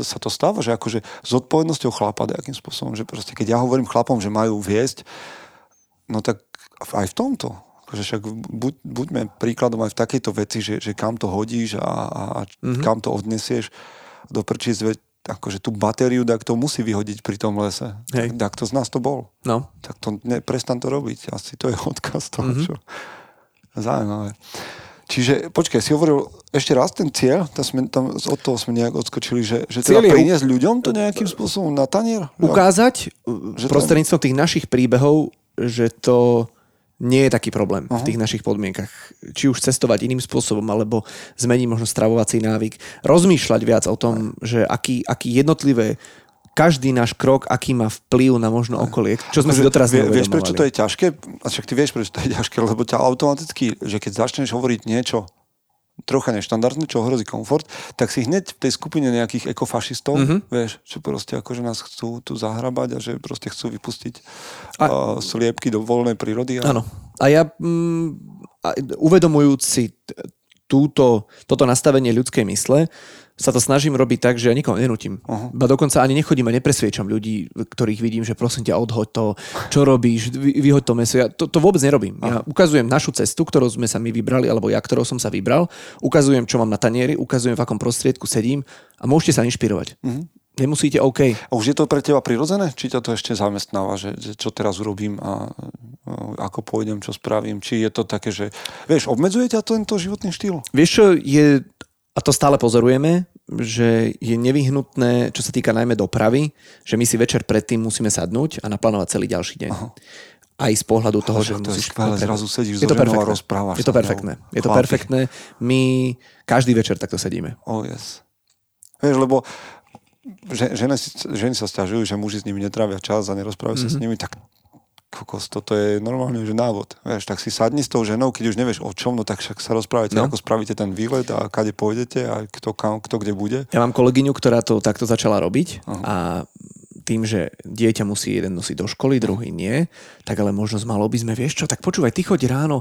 [SPEAKER 4] sa to, stáva, že akože s odpovednosťou chlapa nejakým spôsobom, že proste keď ja hovorím chlapom, že majú viesť, no tak aj v tomto. Akože však buď, buďme príkladom aj v takejto veci, že, že kam to hodíš a, a, mm-hmm. kam to odnesieš do prčíc, akože tú batériu, tak to musí vyhodiť pri tom lese.
[SPEAKER 5] Hej.
[SPEAKER 4] Tak to z nás to bol.
[SPEAKER 5] No.
[SPEAKER 4] Tak to ne, prestan to robiť. Asi to je odkaz toho,
[SPEAKER 5] Mhm.
[SPEAKER 4] mm-hmm. čo... Zaujímavé. Čiže, počkaj, si hovoril ešte raz ten cieľ, tam sme, tam, od toho sme nejak odskočili, že, že teda
[SPEAKER 5] Cieľ
[SPEAKER 4] priniesť ľuďom to nejakým spôsobom na tanier?
[SPEAKER 5] Ukázať
[SPEAKER 4] Že to-
[SPEAKER 5] prostredníctvom tých našich príbehov, že to nie je taký problém uh-huh. v tých našich podmienkach. Či už cestovať iným spôsobom, alebo zmeniť možno stravovací návyk. Rozmýšľať viac o tom, že aký, aký jednotlivé každý náš krok, aký má vplyv na možno okolie, čo sme si
[SPEAKER 4] Akože
[SPEAKER 5] doteraz
[SPEAKER 4] vie, Vieš, prečo to je ťažké? A však ty vieš, prečo to je ťažké, lebo ťa automaticky, že keď začneš hovoriť niečo trocha neštandardné, čo ohrozí komfort, tak si hneď v tej skupine nejakých ekofašistov,
[SPEAKER 5] Mhm.
[SPEAKER 4] mm-hmm. vieš, čo proste akože nás chcú tu zahrabať a že proste chcú vypustiť
[SPEAKER 5] A-
[SPEAKER 4] a... uh, sliepky do voľnej prírody. A...
[SPEAKER 5] Áno. A ja mm, a uvedomujúci túto, toto nastavenie ľudskej mysle, sa to snažím robiť tak, že ja nikoho nenutím. Uh-huh. Ba dokonca ani nechodím a nepresviečam ľudí, ktorých vidím, že prosím ťa, odhoď to, čo robíš, vy, vyhoď to meso. Ja to, to vôbec nerobím. Uh-huh. Ja ukazujem našu cestu, ktorú sme sa my vybrali, alebo ja, ktorou som sa vybral, ukazujem, čo mám na tanieri, ukazujem, v akom prostriedku sedím a môžete sa inšpirovať. Uh-huh. Nemusíte, OK.
[SPEAKER 4] A už je to pre teba prirodzené? Či ťa to ešte zamestnáva, že, že čo teraz urobím a, a ako pôjdem, čo spravím? Či je to také, že vieš, obmedzuje ťa tento životný štýl?
[SPEAKER 5] Vieš čo, je, a to stále pozorujeme, že je nevyhnutné, čo sa týka najmä dopravy, že my si večer predtým musíme sadnúť a naplánovať celý ďalší deň. Aha. Aj z pohľadu toho, že
[SPEAKER 4] to je
[SPEAKER 5] musíš...
[SPEAKER 4] skvelé,
[SPEAKER 5] dopredu.
[SPEAKER 4] zrazu sedíš
[SPEAKER 5] je to perfektné.
[SPEAKER 4] rozprávaš
[SPEAKER 5] Je to
[SPEAKER 4] sa,
[SPEAKER 5] perfektné.
[SPEAKER 4] no,
[SPEAKER 5] Je to perfektné. My každý večer takto sedíme.
[SPEAKER 4] Oh yes. Vieš, lebo že, ženy, ženy sa stiažujú, že muži s nimi netrávia čas a nerozprávajú
[SPEAKER 5] Mhm.
[SPEAKER 4] sa s nimi, tak kokos, toto je normálne že návod. Vieš, tak si sadni s tou ženou, keď už nevieš o čom, no tak však sa rozprávate,
[SPEAKER 5] No.
[SPEAKER 4] ako spravíte ten výlet a kade pôjdete a kto, kam, kto kde bude.
[SPEAKER 5] Ja mám kolegyňu, ktorá to takto začala robiť a tým, že dieťa musí jeden nosiť do školy, druhý nie, tak ale možno malo by sme, vieš čo, tak počúvaj, ty choď ráno,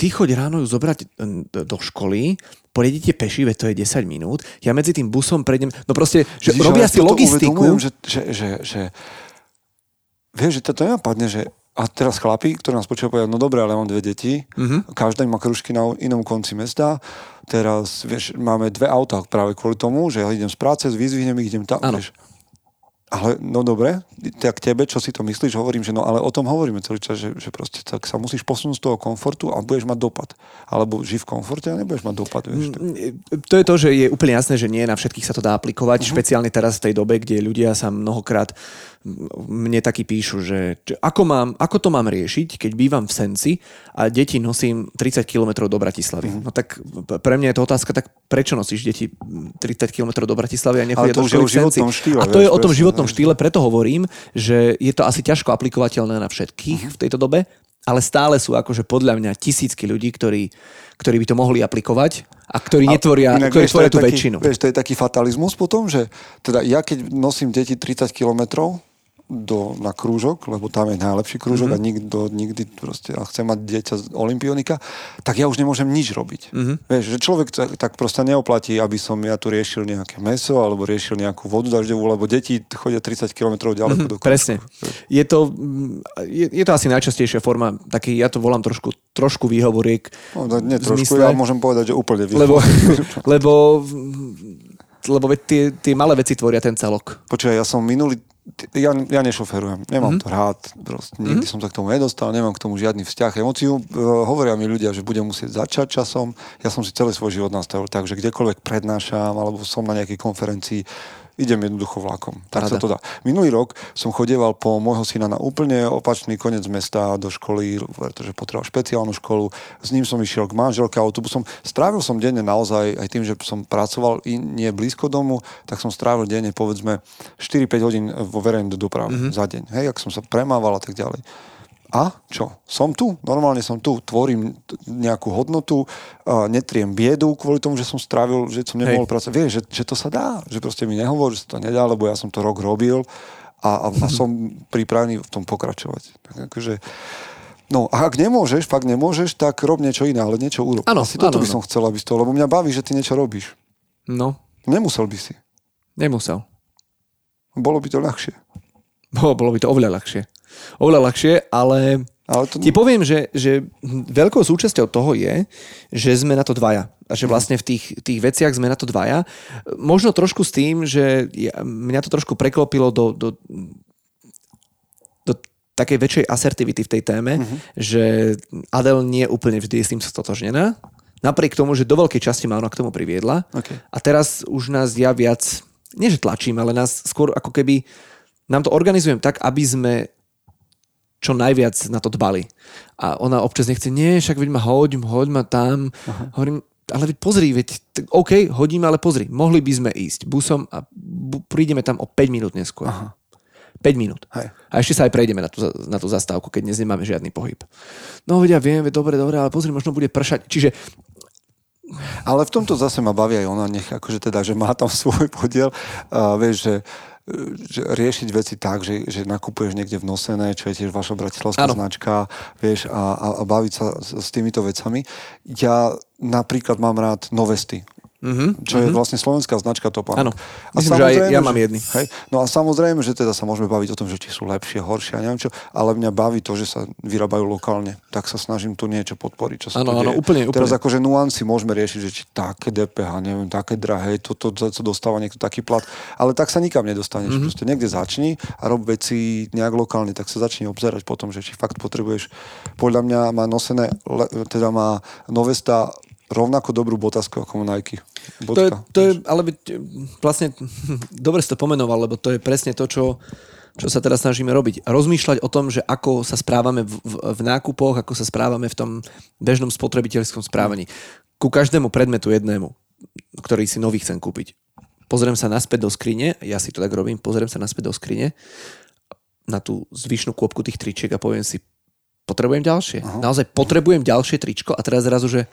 [SPEAKER 5] ty choď ráno ju zobrať do školy, pojedete peši, veď to je 10 minút, ja medzi tým busom prejdem, no proste, že
[SPEAKER 4] Vidíš,
[SPEAKER 5] robia si logistiku,
[SPEAKER 4] uvedomujem, Že, že, že, že, vieš, že toto nenapadne, že a teraz chlapi, ktorí nás počúvajú, povedia, no dobre, ale mám dve deti,
[SPEAKER 5] Mhm.
[SPEAKER 4] mm-hmm. každá má kružky na inom konci mesta, teraz, vieš, máme dve autá práve kvôli tomu, že ja idem z práce, vyzvihnem ich, idem tam, vieš. Ale no dobre, tak tebe, čo si to myslíš, hovorím, že no ale o tom hovoríme celý čas, že, že proste tak sa musíš posunúť z toho komfortu a budeš mať dopad. Alebo ži v komforte a nebudeš mať dopad, vieš.
[SPEAKER 5] to je to, že je úplne jasné, že nie na všetkých sa to dá aplikovať, uh-huh. špeciálne teraz v tej dobe, kde ľudia sa mnohokrát mne takí píšu, že, že ako, mám, ako to mám riešiť, keď bývam v Senci a deti nosím 30 km do Bratislavy. Uh-huh. No tak pre mňa je to otázka, tak prečo nosíš deti 30 km do Bratislavy a nechodia
[SPEAKER 4] to
[SPEAKER 5] do školy v Senci?
[SPEAKER 4] životnom štýle,
[SPEAKER 5] A to je o tom
[SPEAKER 4] presne,
[SPEAKER 5] životnom štýle, preto hovorím, že je to asi ťažko aplikovateľné na všetkých uh-huh. v tejto dobe, ale stále sú akože podľa mňa tisícky ľudí, ktorí, ktorí by to mohli aplikovať a ktorí netvoria,
[SPEAKER 4] inak,
[SPEAKER 5] ktorí
[SPEAKER 4] vieš,
[SPEAKER 5] tvoria tú
[SPEAKER 4] taký,
[SPEAKER 5] väčšinu.
[SPEAKER 4] Vieš, to je taký fatalizmus potom, že teda ja keď nosím deti 30 kilometrov do, na krúžok, lebo tam je najlepší krúžok mm-hmm. a nikto nikdy proste a chce mať dieťa z olimpionika, tak ja už nemôžem nič robiť. Mm-hmm. Vieš, že človek tak, tak proste neoplatí, aby som ja tu riešil nejaké meso alebo riešil nejakú vodu dažďovú, lebo deti chodia 30 km ďaleko mm-hmm, do krúžku.
[SPEAKER 5] Presne. Je to, je, je to asi najčastejšia forma, taký, ja to volám trošku, trošku výhovoriek.
[SPEAKER 4] No, nie trošku, zmysle, ja môžem povedať, že úplne
[SPEAKER 5] výhovoriek. Lebo, lebo, lebo tie, tie malé veci tvoria ten celok.
[SPEAKER 4] Počkaj, ja som minulý ja, ja nešoferujem, nemám mm-hmm. to rád, proste, nikdy mm-hmm. som sa k tomu nedostal, nemám k tomu žiadny vzťah, emociu. Uh, hovoria mi ľudia, že budem musieť začať časom. Ja som si celý svoj život nastavil tak, že kdekoľvek prednášam alebo som na nejakej konferencii, idem jednoducho vlakom. Tak sa to dá. Minulý rok som chodieval po môjho syna na úplne opačný koniec mesta do školy, pretože potreboval špeciálnu školu. S ním som išiel k manželke autobusom. Strávil som denne naozaj aj tým, že som pracoval nie blízko domu, tak som strávil denne povedzme 4-5 hodín vo verejnej doprave mm-hmm. za deň. Hej, ak som sa premával a tak ďalej. A čo? Som tu, normálne som tu, tvorím nejakú hodnotu, uh, netriem biedu kvôli tomu, že som strávil, že som nemohol pracovať. Vieš, že, že to sa dá, že proste mi nehovor, že sa to nedá, lebo ja som to rok robil a, a, a som pripravený v tom pokračovať. Tak akože, No a ak nemôžeš, fakt nemôžeš, tak rob niečo iné, ale niečo urob.
[SPEAKER 5] Ano,
[SPEAKER 4] Asi toto
[SPEAKER 5] ano,
[SPEAKER 4] by som chcel, aby toho, lebo mňa baví, že ty niečo robíš.
[SPEAKER 5] No.
[SPEAKER 4] Nemusel by si.
[SPEAKER 5] Nemusel.
[SPEAKER 4] Bolo by to ľahšie.
[SPEAKER 5] Bolo, bolo by to oveľa ľahšie oveľa ľahšie, ale, ale to... ti poviem, že, že veľkou súčasťou toho je, že sme na to dvaja. A že vlastne v tých, tých veciach sme na to dvaja. Možno trošku s tým, že ja, mňa to trošku preklopilo do, do, do takej väčšej asertivity v tej téme, uh-huh. že Adel nie úplne vždy je s tým stotožnená. Napriek tomu, že do veľkej časti ma ona k tomu priviedla.
[SPEAKER 4] Okay.
[SPEAKER 5] A teraz už nás ja viac, nie že tlačím, ale nás skôr ako keby nám to organizujem tak, aby sme čo najviac na to dbali. A ona občas nechce, nie, však veď ma hoď, hoď ma tam. Aha. Hovorím, ale veď pozri, veď, OK, hodíme, ale pozri, mohli by sme ísť busom a bu- prídeme tam o 5 minút neskôr. Aha. 5 minút.
[SPEAKER 4] Hej.
[SPEAKER 5] A ešte sa aj prejdeme na tú, na tú zastávku, keď dnes nemáme žiadny pohyb. No veď ja viem, veď dobre, dobre, ale pozri, možno bude pršať. Čiže
[SPEAKER 4] ale v tomto zase ma baví aj ona, nech akože teda, že má tam svoj podiel. Uh, vieš, že že riešiť veci tak, že, že nakupuješ niekde v nosené, čo je tiež vaša bratislavská ano. značka, vieš, a, a, a baviť sa s, s týmito vecami. Ja napríklad mám rád novesty. Mm-hmm. Čo je mm-hmm. vlastne slovenská značka Topánok.
[SPEAKER 5] Áno, myslím, že aj ja mám jedný.
[SPEAKER 4] Hej, no a samozrejme, že teda sa môžeme baviť o tom, že či sú lepšie, horšie a neviem čo, ale mňa baví to, že sa vyrábajú lokálne. Tak sa snažím tu niečo podporiť, čo sa
[SPEAKER 5] ano, ano, úplne, úplne.
[SPEAKER 4] Teraz akože nuancy môžeme riešiť, že či také DPH, neviem, také drahé, toto to, to dostáva niekto taký plat, ale tak sa nikam nedostaneš. Mm-hmm. Proste niekde začni a rob veci nejak lokálne, tak sa začni obzerať potom, že či fakt potrebuješ, podľa mňa má nosené, teda má Novesta rovnako dobrú botasku ako Nike.
[SPEAKER 5] To je, to je, ale vlastne, dobre si to pomenoval, lebo to je presne to, čo, čo sa teraz snažíme robiť. Rozmýšľať o tom, že ako sa správame v, v, v nákupoch, ako sa správame v tom bežnom spotrebiteľskom správaní. Ku každému predmetu jednému, ktorý si nový chcem kúpiť. Pozriem sa naspäť do skrine, ja si to tak robím, pozriem sa naspäť do skrine na tú zvyšnú kôpku tých tričiek a poviem si, potrebujem ďalšie. Aha. Naozaj potrebujem ďalšie tričko a teraz zrazu, že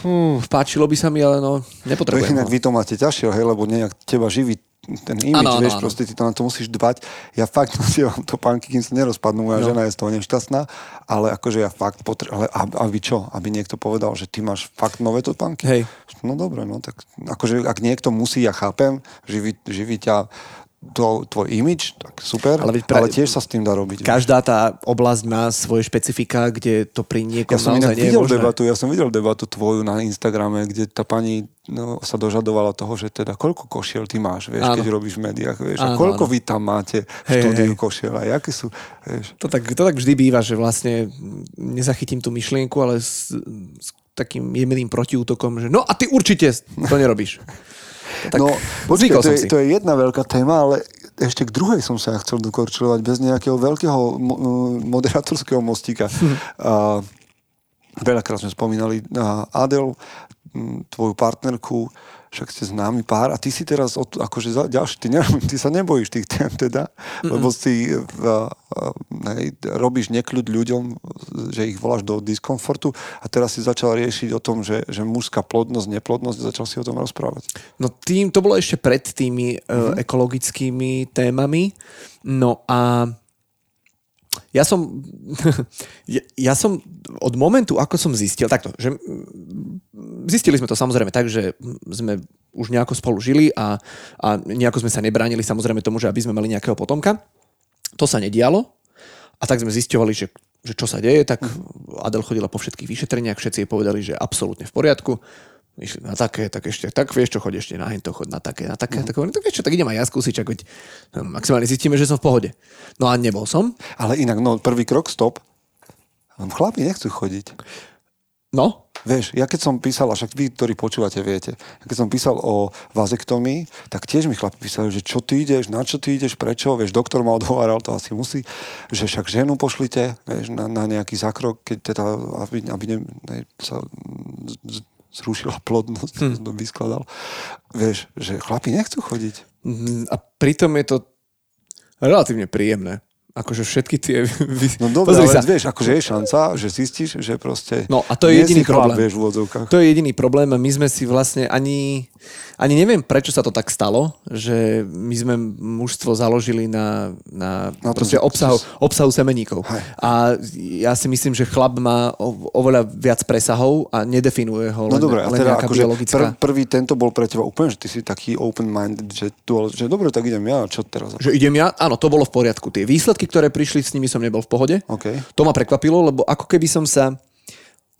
[SPEAKER 5] Pú, páčilo by sa mi, ale no, nepotrebujem.
[SPEAKER 4] Inak vy to máte ťažšie, hej, lebo nejak teba živí ten imič, ano, vieš, ano, proste ty to na to musíš dbať. Ja fakt nosievam to pánky, kým sa nerozpadnú, moja no. žena je z toho nešťastná, ale akože ja fakt potrebujem, ale aby čo? Aby niekto povedal, že ty máš fakt nové topánky?
[SPEAKER 5] Hej.
[SPEAKER 4] No dobre, no tak akože ak niekto musí, ja chápem, živí, živí ťa to, tvoj imič, tak super, ale, pra... ale tiež sa s tým dá robiť.
[SPEAKER 5] Každá tá oblasť má svoje špecifika, kde to pri niekom
[SPEAKER 4] ja som
[SPEAKER 5] naozaj nie možné.
[SPEAKER 4] debatu, Ja som videl debatu tvoju na Instagrame, kde tá pani no, sa dožadovala toho, že teda koľko košiel ty máš, vieš, áno. keď robíš v médiách, vieš, áno, a koľko áno. vy tam máte v hej, štúdiu hej. košiel a jaké sú, vieš.
[SPEAKER 5] To tak, to tak vždy býva, že vlastne nezachytím tú myšlienku, ale s, s takým jemným protiútokom, že no a ty určite to nerobíš.
[SPEAKER 4] Tak no, počkej, to, je, to je jedna veľká téma, ale ešte k druhej som sa chcel dokorčilovať bez nejakého veľkého mo- moderátorského mostíka. Hm. A, veľakrát sme spomínali Adel, tvoju partnerku, však ste známy pár a ty si teraz od, akože za, ďalší, ty, ne, ty sa nebojíš tých tém teda, Mm-mm. lebo si uh, uh, hej, robíš nekľud ľuďom, že ich voláš do diskomfortu a teraz si začal riešiť o tom, že, že mužská plodnosť, neplodnosť, začal si o tom rozprávať.
[SPEAKER 5] No tým, to bolo ešte pred tými uh, ekologickými témami, no a ja som, ja, ja som od momentu, ako som zistil, takto, že zistili sme to samozrejme tak, že sme už nejako spolu žili a, a nejako sme sa nebránili samozrejme tomu, že aby sme mali nejakého potomka. To sa nedialo a tak sme zistovali, že, že čo sa deje, tak Adel chodila po všetkých vyšetreniach, všetci jej povedali, že absolútne v poriadku išli na také, tak ešte, tak vieš čo, choď ešte na hento, chod na také, na také, mm. tak, tak vieš čo, tak idem aj ja skúsiť, veď no, maximálne zistíme, že som v pohode. No a nebol som.
[SPEAKER 4] Ale inak, no prvý krok, stop. Chlapi nechcú chodiť.
[SPEAKER 5] No?
[SPEAKER 4] Vieš, ja keď som písal, a však vy, ktorí počúvate, viete, keď som písal o vazektomii, tak tiež mi chlapi písali, že čo ty ideš, na čo ty ideš, prečo, vieš, doktor ma odhováral, to asi musí, že však ženu pošlite, vieš, na, na nejaký zákrok, keď teda, aby, aby ne, ne, sa zrušila plodnosť, hmm. to vyskladal. Vieš, že chlapi nechcú chodiť.
[SPEAKER 5] A pritom je to relatívne príjemné akože všetky tie...
[SPEAKER 4] No dobre, ale sa. vieš, akože je šanca, že zistíš, že proste...
[SPEAKER 5] No a to je jediný problém.
[SPEAKER 4] Vieš, v
[SPEAKER 5] to je jediný problém my sme si vlastne ani... Ani neviem, prečo sa to tak stalo, že my sme mužstvo založili na, na, na proste obsahu, obsahu semeníkov. Hej. A ja si myslím, že chlap má oveľa viac presahov a nedefinuje ho
[SPEAKER 4] no
[SPEAKER 5] len,
[SPEAKER 4] dobre,
[SPEAKER 5] len
[SPEAKER 4] teda
[SPEAKER 5] nejaká
[SPEAKER 4] akože
[SPEAKER 5] biologická...
[SPEAKER 4] Pr- prvý tento bol pre teba úplne, že ty si taký open-minded, že, tu, že dobre, tak idem ja, čo teraz?
[SPEAKER 5] Že idem ja? Áno, to bolo v poriadku. Tie výsledky, ktoré prišli, s nimi som nebol v pohode.
[SPEAKER 4] Okay.
[SPEAKER 5] To ma prekvapilo, lebo ako keby som sa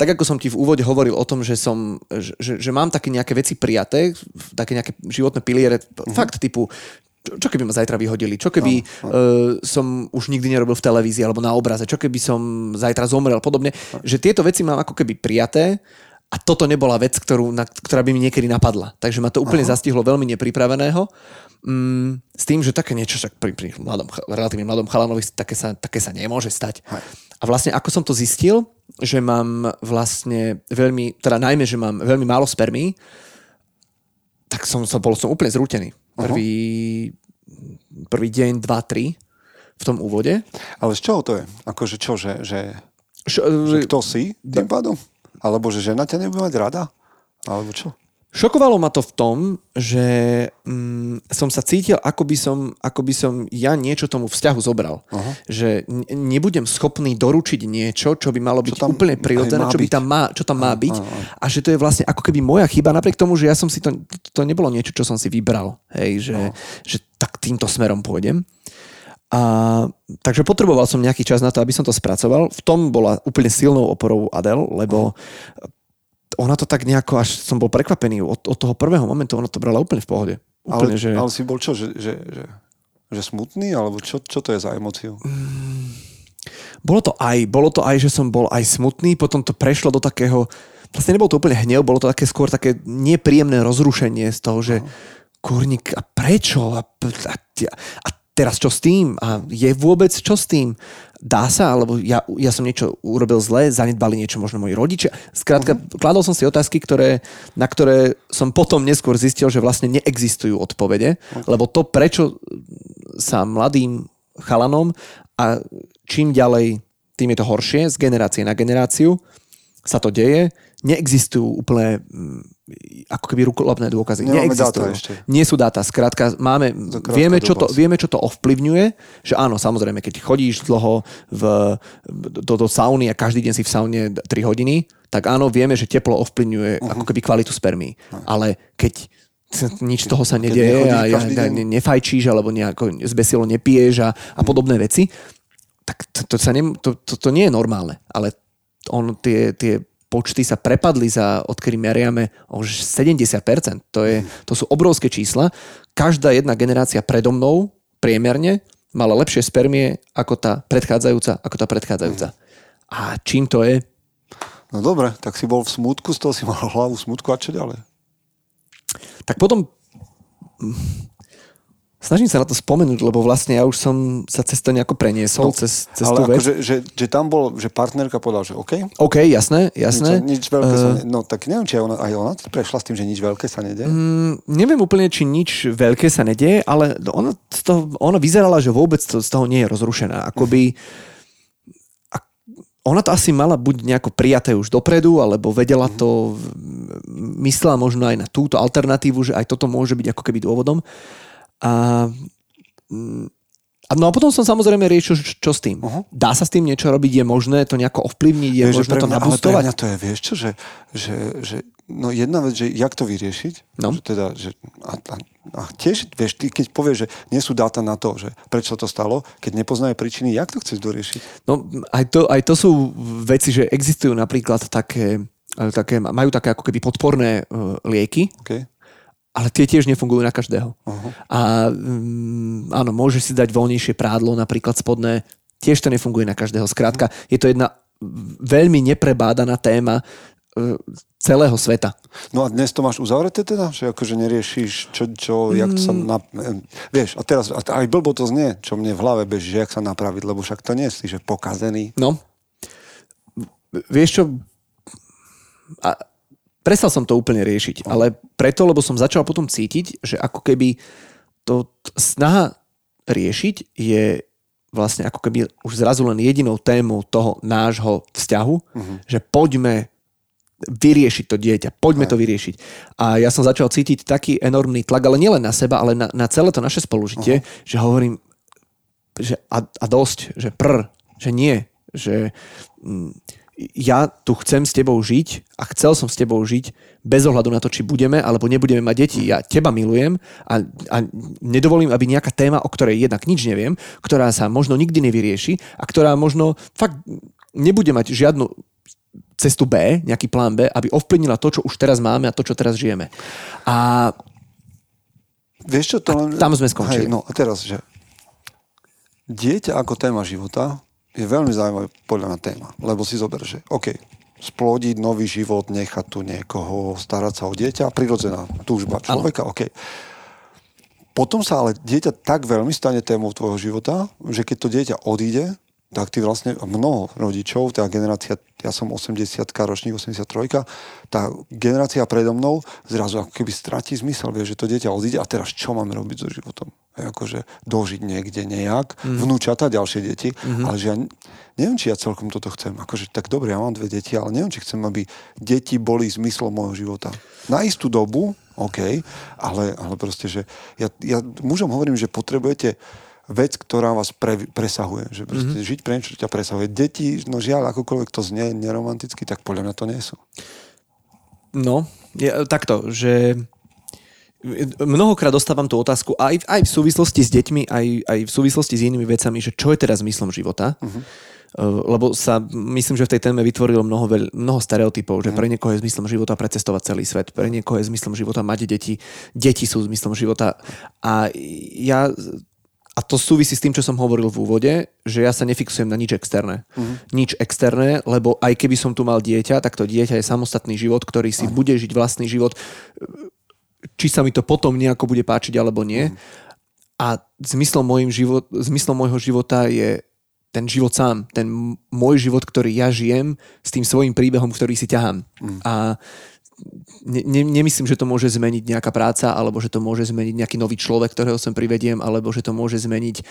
[SPEAKER 5] tak ako som ti v úvode hovoril o tom, že, som, že, že mám také nejaké veci prijaté, také nejaké životné piliere, uh-huh. fakt typu, čo, čo keby ma zajtra vyhodili, čo keby no, no. Uh, som už nikdy nerobil v televízii alebo na obraze, čo keby som zajtra zomrel, podobne, no. že tieto veci mám ako keby prijaté a toto nebola vec, ktorú, na, ktorá by mi niekedy napadla. Takže ma to úplne Aha. zastihlo veľmi nepripraveného. Mm, s tým, že také niečo však pri, pri mladom, relatívne mladom chalanovi také sa, také sa nemôže stať. Aj. A vlastne ako som to zistil, že mám vlastne veľmi, teda najmä, že mám veľmi málo spermí, tak som, som bol som úplne zrútený. Prvý, prvý deň, dva, tri v tom úvode.
[SPEAKER 4] Ale z čoho to je? Akože čo, že, že, Šo, že kto si tým pádom? Alebo že žena ťa nebude mať rada? Alebo čo?
[SPEAKER 5] Šokovalo ma to v tom, že mm, som sa cítil, ako by som, ako by som ja niečo tomu vzťahu zobral. Uh-huh. Že nebudem schopný doručiť niečo, čo by malo byť úplne prirodzené, čo, by tam má, čo tam má byť. Uh-huh. A že to je vlastne ako keby moja chyba, napriek tomu, že ja som si to, to nebolo niečo, čo som si vybral. Hej, že, uh-huh. že tak týmto smerom pôjdem. A, takže potreboval som nejaký čas na to, aby som to spracoval. V tom bola úplne silnou oporou Adel, lebo ona to tak nejako, až som bol prekvapený od, od toho prvého momentu, ona to brala úplne v pohode. Úplne,
[SPEAKER 4] ale,
[SPEAKER 5] že...
[SPEAKER 4] ale si bol čo, že, že, že, že smutný, alebo čo, čo to je za emóciu?
[SPEAKER 5] Mm, bolo to aj, bolo to aj, že som bol aj smutný, potom to prešlo do takého, vlastne nebolo to úplne hnev, bolo to také skôr také nepríjemné rozrušenie z toho, že uh-huh. kurník, a prečo? A, a, a teraz čo s tým? A je vôbec čo s tým? Dá sa? Alebo ja, ja som niečo urobil zle, zanedbali niečo možno moji rodičia. Skrátka, uh-huh. kladol som si otázky, ktoré, na ktoré som potom neskôr zistil, že vlastne neexistujú odpovede, uh-huh. lebo to, prečo sa mladým chalanom a čím ďalej, tým je to horšie, z generácie na generáciu sa to deje, neexistujú úplne mm, ako keby rukolapné dôkazy.
[SPEAKER 4] Nemáme Neexistujú. Dáta ešte.
[SPEAKER 5] Nie sú dáta. Skrátka, máme, vieme, čo to, vieme, čo to ovplyvňuje, že áno, samozrejme, keď chodíš dlho v, do, do sauny a každý deň si v saune 3 hodiny, tak áno, vieme, že teplo ovplyvňuje uh-huh. ako keby kvalitu spermí. Uh-huh. Ale keď nič z toho sa nedieje a ja, ne, nefajčíš alebo nejako zbesilo nepiješ a, a podobné veci, tak to, to, sa ne, to, to, to nie je normálne. Ale on tie, tie počty sa prepadli za, odkedy meriame už 70%. To, je, to sú obrovské čísla. Každá jedna generácia predo mnou priemerne mala lepšie spermie ako tá predchádzajúca, ako tá predchádzajúca. A čím to je?
[SPEAKER 4] No dobre, tak si bol v smutku, z toho si mal hlavu smutku a čo ďalej?
[SPEAKER 5] Tak potom Snažím sa na to spomenúť, lebo vlastne ja už som sa cez to nejako preniesol, no, cez, cez tú
[SPEAKER 4] ale
[SPEAKER 5] vec.
[SPEAKER 4] akože, že, že tam bol, že partnerka povedala, že OK,
[SPEAKER 5] OK, jasné, jasné.
[SPEAKER 4] nič, nič veľké uh, sa ne, No tak neviem, či aj ona, aj ona prešla s tým, že nič veľké sa nedie.
[SPEAKER 5] Mm, neviem úplne, či nič veľké sa nedieje, ale ona, toho, ona vyzerala, že vôbec to, z toho nie je rozrušená. Akoby, a ona to asi mala buď nejako prijaté už dopredu, alebo vedela to, myslela možno aj na túto alternatívu, že aj toto môže byť ako keby dôvodom. A, mm, a no a potom som samozrejme riešil, že čo s tým.
[SPEAKER 4] Uh-huh.
[SPEAKER 5] Dá sa s tým niečo robiť, je možné to nejako ovplyvniť, je
[SPEAKER 4] Vieš,
[SPEAKER 5] možné to
[SPEAKER 4] mňa, ale pre
[SPEAKER 5] nabustovať.
[SPEAKER 4] mňa to je, vieš čo, že, že, že no jedna vec, že jak to vyriešiť,
[SPEAKER 5] No.
[SPEAKER 4] že teda, že, a, a, a tiež, vieš, ty keď povieš, že nie sú dáta na to, že prečo to stalo, keď nepoznáme príčiny, jak to chceš doriešiť?
[SPEAKER 5] No aj to, aj to sú veci, že existujú napríklad také, také majú také ako keby podporné uh, lieky,
[SPEAKER 4] Okay?
[SPEAKER 5] Ale tie tiež nefungujú na každého.
[SPEAKER 4] Uh-huh.
[SPEAKER 5] A mm, áno, môžeš si dať voľnejšie prádlo, napríklad spodné, tiež to nefunguje na každého. Skrátka, je to jedna veľmi neprebádaná téma e, celého sveta.
[SPEAKER 4] No a dnes to máš uzavreté teda? Že akože neriešiš, čo, čo jak sa
[SPEAKER 5] Mm.
[SPEAKER 4] na... Vieš, a teraz a aj blbo to znie, čo mne v hlave beží, že jak sa napraviť, lebo však to nie si, že pokazený.
[SPEAKER 5] No, vieš čo, a prestal som to úplne riešiť, ale preto, lebo som začal potom cítiť, že ako keby to snaha riešiť je vlastne ako keby už zrazu len jedinou témou toho nášho vzťahu, že poďme vyriešiť to dieťa, poďme to vyriešiť. A ja som začal cítiť taký enormný tlak, ale nielen na seba, ale na, na celé to naše spolužitie, že hovorím, že a, a dosť, že prr, že nie, že mm, ja tu chcem s tebou žiť a chcel som s tebou žiť bez ohľadu na to, či budeme alebo nebudeme mať deti. Ja teba milujem a, a nedovolím, aby nejaká téma, o ktorej jednak nič neviem, ktorá sa možno nikdy nevyrieši a ktorá možno fakt nebude mať žiadnu cestu B, nejaký plán B, aby ovplyvnila to, čo už teraz máme a to, čo teraz žijeme. A
[SPEAKER 4] Vieš čo, to len...
[SPEAKER 5] tam sme skončili.
[SPEAKER 4] Hej, no a teraz, že dieťa ako téma života je veľmi zaujímavá podľa mňa téma, lebo si zober, že OK, splodiť nový život, nechať tu niekoho, starať sa o dieťa, prirodzená túžba človeka, OK. Potom sa ale dieťa tak veľmi stane témou tvojho života, že keď to dieťa odíde, tak ty vlastne mnoho rodičov, tá generácia, ja som 80 ročník, 83 tá generácia predo mnou zrazu ako keby stratí zmysel, vie, že to dieťa odíde a teraz čo máme robiť so životom? Akože dožiť niekde nejak, mm. vnúčata, ďalšie deti, mm-hmm. ale že ja neviem, či ja celkom toto chcem. Akože tak dobre, ja mám dve deti, ale neviem, či chcem, aby deti boli zmyslom môjho života. Na istú dobu, OK, ale, ale proste, že ja, ja mužom hovorím, že potrebujete vec, ktorá vás pre, presahuje. Že proste mm-hmm. žiť pre niečo, čo ťa presahuje. Deti, no žiaľ, akokoľvek to znie neromanticky, tak podľa mňa to nie sú.
[SPEAKER 5] No, je, takto, že mnohokrát dostávam tú otázku aj, aj v súvislosti s deťmi, aj, aj v súvislosti s inými vecami, že čo je teraz zmyslom života. Uh-huh. Lebo sa, myslím, že v tej téme vytvorilo mnoho, veľ, mnoho stereotypov, že pre niekoho je zmyslom života precestovať celý svet, pre niekoho je zmyslom života mať deti, deti sú zmyslom života. A ja a to súvisí s tým, čo som hovoril v úvode, že ja sa nefixujem na nič externé. Uh-huh. Nič externé, lebo aj keby som tu mal dieťa, tak to dieťa je samostatný život, ktorý si uh-huh. bude žiť vlastný život. Či sa mi to potom nejako bude páčiť, alebo nie. Uh-huh. A zmyslom, môjim život, zmyslom môjho života je ten život sám. Ten môj život, ktorý ja žijem s tým svojim príbehom, ktorý si ťahám. Uh-huh. A ne, ne, nemyslím, že to môže zmeniť nejaká práca, alebo že to môže zmeniť nejaký nový človek, ktorého sem privediem, alebo že to môže zmeniť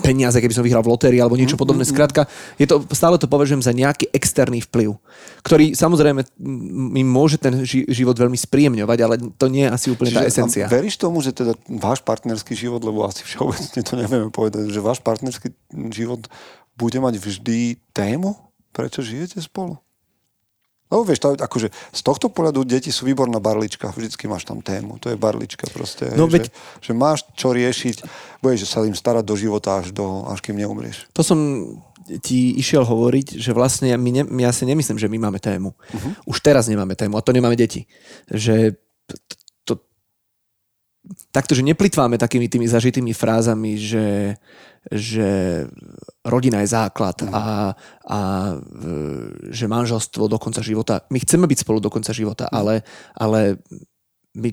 [SPEAKER 5] peniaze, keby som vyhral v lotérii alebo niečo podobné. Skrátka, je to, stále to považujem za nejaký externý vplyv, ktorý samozrejme mi môže ten ži- život veľmi spríjemňovať, ale to nie je asi úplne tá esencia.
[SPEAKER 4] veríš tomu, že teda váš partnerský život, lebo asi všeobecne to nevieme povedať, že váš partnerský život bude mať vždy tému, prečo žijete spolu? No vieš, to, akože z tohto pohľadu deti sú výborná barlička, vždycky máš tam tému, to je barlička proste,
[SPEAKER 5] No
[SPEAKER 4] hej,
[SPEAKER 5] veď-
[SPEAKER 4] že, že máš čo riešiť, budeš sa im starať do života až, do, až kým neumrieš.
[SPEAKER 5] To som ti išiel hovoriť, že vlastne my ne, ja si nemyslím, že my máme tému. Uh-huh. Už teraz nemáme tému a to nemáme deti. Že takto, že neplitváme takými tými zažitými frázami, že, že rodina je základ a, a e, že manželstvo do konca života. My chceme byť spolu do konca života, ale, ale my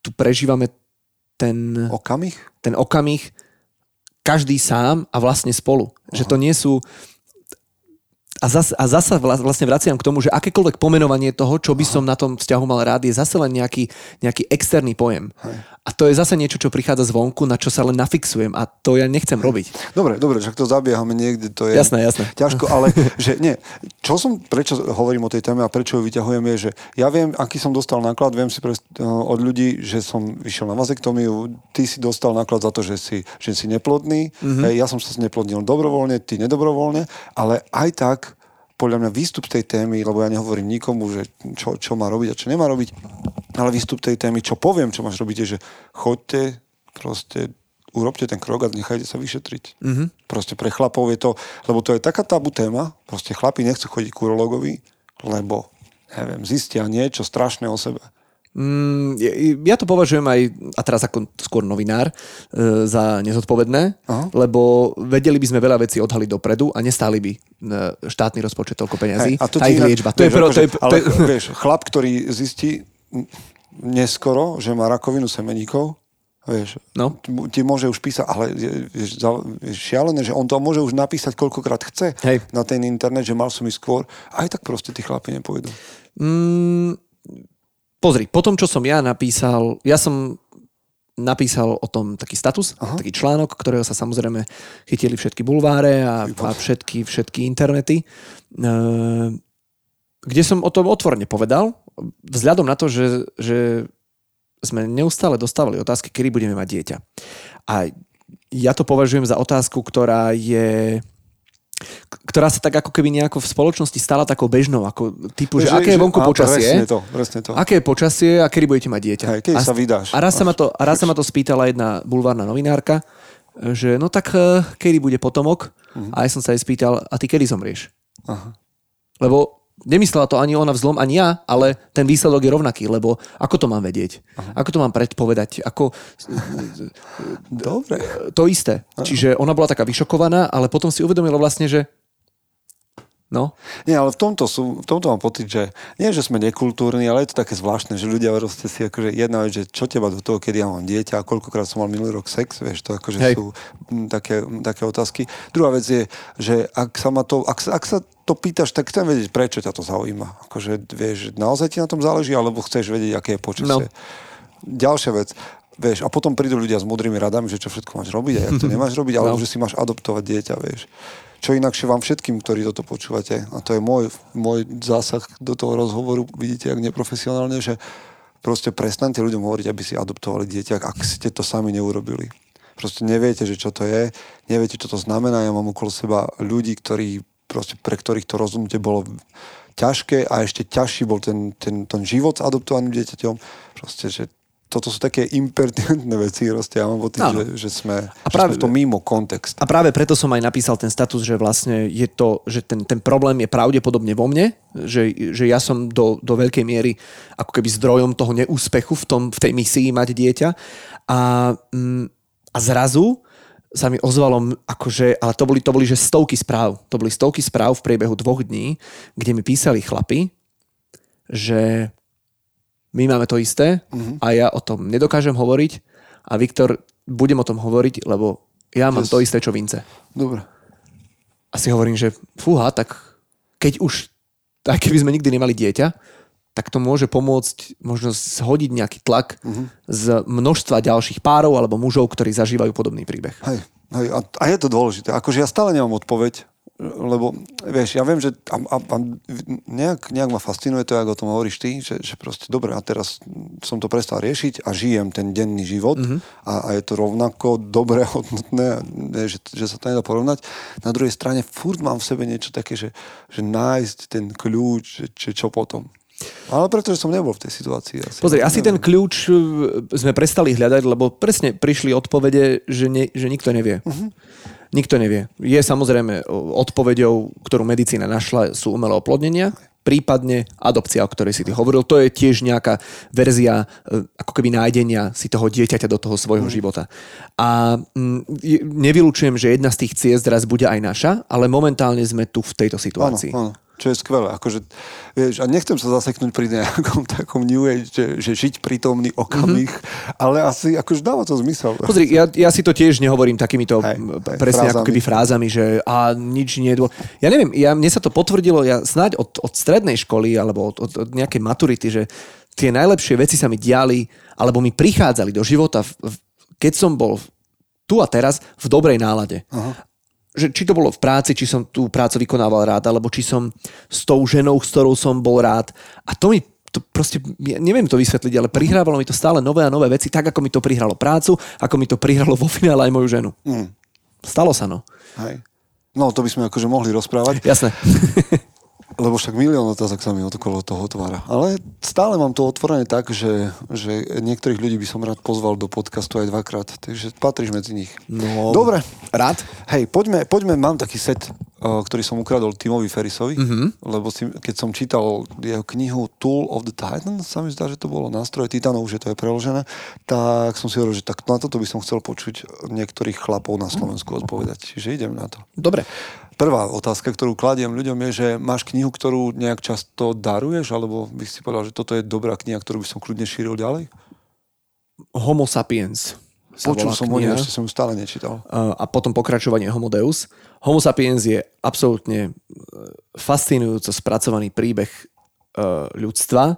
[SPEAKER 5] tu prežívame ten,
[SPEAKER 4] Okamih?
[SPEAKER 5] ten okamih každý sám a vlastne spolu. Že to nie sú... A zase, a zase vla- vlastne vraciam k tomu, že akékoľvek pomenovanie toho, čo by som na tom vzťahu mal rád, je zase len nejaký, nejaký externý pojem. A to je zase niečo, čo prichádza zvonku, na čo sa len nafixujem a to ja nechcem robiť.
[SPEAKER 4] Dobre, dobre, však to zabiehame niekde, to je
[SPEAKER 5] Jasné, jasné.
[SPEAKER 4] ťažko, ale že nie, čo som, prečo hovorím o tej téme a prečo ju vyťahujem je, že ja viem, aký som dostal náklad, viem si pre, od ľudí, že som vyšiel na vazektomiu, ty si dostal náklad za to, že si, že si neplodný,
[SPEAKER 5] Mhm.
[SPEAKER 4] mm-hmm. ja som sa neplodnil dobrovoľne, ty nedobrovoľne, ale aj tak podľa mňa výstup tej témy, lebo ja nehovorím nikomu, že čo, čo má robiť a čo nemá robiť, ale výstup tej témy, čo poviem, čo máš robiť, je, že choďte, proste urobte ten krok a nechajte sa vyšetriť. Mm-hmm. Proste pre chlapov je to, lebo to je taká tabu téma, proste chlapi nechcú chodiť k urologovi, lebo, neviem, zistia niečo strašné o sebe.
[SPEAKER 5] Mm, ja- to považujem aj, a teraz ako skôr novinár, e, za nezodpovedné,
[SPEAKER 4] Aha.
[SPEAKER 5] lebo vedeli by sme veľa vecí odhaliť dopredu a nestáli by e, štátny rozpočet toľko peňazí.
[SPEAKER 4] Hej,
[SPEAKER 5] a
[SPEAKER 4] ti inak-
[SPEAKER 5] liečba. To je, pro, to
[SPEAKER 4] akože-
[SPEAKER 5] je, to
[SPEAKER 4] ale
[SPEAKER 5] je,
[SPEAKER 4] vieš, chlap, ktorý zistí neskoro, že má rakovinu semeníkov, vieš,
[SPEAKER 5] No.
[SPEAKER 4] ti- môže už písať, ale je, vieš, šialené, že on to môže už napísať koľkokrát chce
[SPEAKER 5] Hej.
[SPEAKER 4] na ten internet, že mal som ísť skôr. Aj tak proste tí chlapi nepôjdu.
[SPEAKER 5] Mm, pozri, po tom, čo som ja napísal, ja som napísal o tom taký status, Aha. taký článok, ktorého sa samozrejme chytili všetky bulváre a, a všetky, všetky internety, e, kde som o tom otvorene povedal, vzhľadom na to, že, že sme neustále dostávali otázky, kedy budeme mať dieťa. A ja to považujem za otázku, ktorá je ktorá sa tak ako keby nejako v spoločnosti stala takou bežnou, ako typu, že, aké je vonku
[SPEAKER 4] áno,
[SPEAKER 5] počasie,
[SPEAKER 4] Presne to, presne to.
[SPEAKER 5] aké je počasie a kedy budete mať dieťa.
[SPEAKER 4] Hej, kedy
[SPEAKER 5] a,
[SPEAKER 4] sa vydáš.
[SPEAKER 5] A raz sa, ma to, a raz sa ma to spýtala jedna bulvárna novinárka, že no tak eh, kedy bude potomok? A ja som sa jej spýtal, a ty kedy zomrieš?
[SPEAKER 4] Aha.
[SPEAKER 5] Lebo nemyslela to ani ona vzlom, ani ja, ale ten výsledok je rovnaký, lebo ako to mám vedieť? Ako to mám predpovedať? Ako,
[SPEAKER 4] Dobre.
[SPEAKER 5] to isté. Čiže ona bola taká vyšokovaná, ale potom si uvedomila vlastne, že no,
[SPEAKER 4] Nie, ale v tomto, sú, v tomto mám pocit, že nie, že sme nekultúrni, ale je to také zvláštne, že ľudia proste si akože jedna vec, že čo teba do toho, kedy ja mám dieťa a koľkokrát som mal minulý rok sex, vieš, to akože
[SPEAKER 5] Hej.
[SPEAKER 4] sú také, také otázky. Druhá vec je, že ak sa ma to, ak, ak sa to pýtaš, tak chcem vedieť, prečo ťa to zaujíma. Akože, vieš, naozaj ti na tom záleží, alebo chceš vedieť, aké je počasie.
[SPEAKER 5] No.
[SPEAKER 4] Ďalšia vec, vieš, a potom prídu ľudia s múdrymi radami, že čo všetko máš robiť a jak to nemáš robiť, alebo
[SPEAKER 5] No.
[SPEAKER 4] že si máš adoptovať dieťa, vieš. Čo inakšie vám všetkým, ktorí toto počúvate, a to je môj, môj zásah do toho rozhovoru, vidíte, ak neprofesionálne, že proste prestaňte ľuďom hovoriť, aby si adoptovali dieťa, ak ste to sami neurobili. Proste neviete, že čo to je, neviete, čo to znamená. Ja mám okolo seba ľudí, ktorí, proste, pre ktorých to rozhodnutie bolo ťažké a ešte ťažší bol ten, ten, ten život s adoptovaným dieťaťom. Proste, že toto sú také impertinentné veci, proste ja mám pocit, že, že, sme,
[SPEAKER 5] A
[SPEAKER 4] že
[SPEAKER 5] práve-
[SPEAKER 4] sme v tom mimo kontext.
[SPEAKER 5] A práve preto som aj napísal ten status, že vlastne je to, že ten, ten problém je pravdepodobne vo mne, že, že ja som do, do veľkej miery ako keby zdrojom toho neúspechu v, tom, v tej misii mať dieťa. A, mm, a zrazu sa mi ozvalo, akože, ale to boli, to boli že stovky správ. To boli stovky správ v priebehu dvoch dní, kde mi písali chlapi, že my máme to isté a ja o tom nedokážem hovoriť a Viktor, budem o tom hovoriť, lebo ja mám
[SPEAKER 4] Yes.
[SPEAKER 5] to isté, čo Vince.
[SPEAKER 4] Dobre.
[SPEAKER 5] A si hovorím, že fúha, tak keď už, aj keby sme nikdy nemali dieťa, tak to môže pomôcť možno zhodiť nejaký tlak z množstva ďalších párov alebo mužov, ktorí zažívajú podobný príbeh.
[SPEAKER 4] Hej, hej a, a je to dôležité. Akože ja stále nemám odpoveď, lebo vieš, ja viem, že a, a, a nejak, nejak ma fascinuje to, ako o tom hovoríš ty, že, že proste dobre, a teraz som to prestal riešiť a žijem ten denný život mm-hmm. a, a je to rovnako dobre, hodnotné, že, že sa to nedá porovnať. Na druhej strane furt mám v sebe niečo také, že, že nájsť ten kľúč, že, že čo potom. Ale pretože som nebol v tej situácii. Asi.
[SPEAKER 5] Pozri, asi ten kľúč uh, sme prestali hľadať, lebo presne prišli odpovede, že, ne, že nikto nevie. Uh-huh. Nikto nevie. Je samozrejme o, odpoveďou, ktorú medicína našla, sú umelé oplodnenia, prípadne adopcia, o ktorej si ty hovoril. To je tiež nejaká verzia e, ako keby nájdenia si toho dieťaťa do toho svojho života. A mm, je- nevylučujem, že jedna z tých ciest raz bude aj naša, ale momentálne sme tu v tejto
[SPEAKER 4] Áno,
[SPEAKER 5] situácii.
[SPEAKER 4] áno. Čo je skvelé. Akože, vieš, a nechcem sa zaseknúť pri nejakom takom New Age, že, že žiť prítomný okamih, mm-hmm. ale asi akože dáva to zmysel.
[SPEAKER 5] Pozri, ja, ja si to tiež nehovorím takýmito
[SPEAKER 4] hej,
[SPEAKER 5] presne ako
[SPEAKER 4] frázami.
[SPEAKER 5] keby frázami, že a nič nie je dô... Ja neviem, ja, mne sa to potvrdilo, ja snáď od, od strednej školy alebo od, od, od nejakej maturity, že tie najlepšie veci sa mi diali alebo mi prichádzali do života, v, v, keď som bol tu a teraz v dobrej nálade. Aha. Že či to bolo v práci, či som tú prácu vykonával rád, alebo či som s tou ženou, s ktorou som bol rád. A to mi to proste, ja neviem to vysvetliť, ale prihrávalo mi to stále nové a nové veci, tak ako mi to prihralo prácu, ako mi to prihralo vo finále aj moju ženu.
[SPEAKER 4] Mm.
[SPEAKER 5] Stalo sa, no.
[SPEAKER 4] Hej. No, to by sme akože mohli rozprávať,
[SPEAKER 5] Jasné.
[SPEAKER 4] lebo však milión otázok sa mi okolo toho otvára. Ale stále mám to otvorené tak, že, že niektorých ľudí by som rád pozval do podcastu aj dvakrát, takže patríš medzi nich.
[SPEAKER 5] No,
[SPEAKER 4] Dobre,
[SPEAKER 5] Rád?
[SPEAKER 4] Hej, poďme, poďme, mám taký set, uh, ktorý som ukradol Timovi Ferrisovi, mm-hmm. lebo si, keď som čítal jeho knihu Tool of the Titan, sa mi zdá, že to bolo nástroje Titanov, že to je preložené, tak som si hovoril, že tak na toto by som chcel počuť niektorých chlapov na Slovensku odpovedať. Čiže idem na to.
[SPEAKER 5] Dobre.
[SPEAKER 4] Prvá otázka, ktorú kladiem ľuďom je, že máš knihu, ktorú nejak často daruješ, alebo by si povedal, že toto je dobrá kniha, ktorú by som kľudne šíril ďalej?
[SPEAKER 5] Homo sapiens. sa
[SPEAKER 4] Počul som o nej, ešte som ju stále nečítal.
[SPEAKER 5] A potom pokračovanie Homo Deus. Homo sapiens je absolútne uh, fascinujúco spracovaný príbeh uh, ľudstva,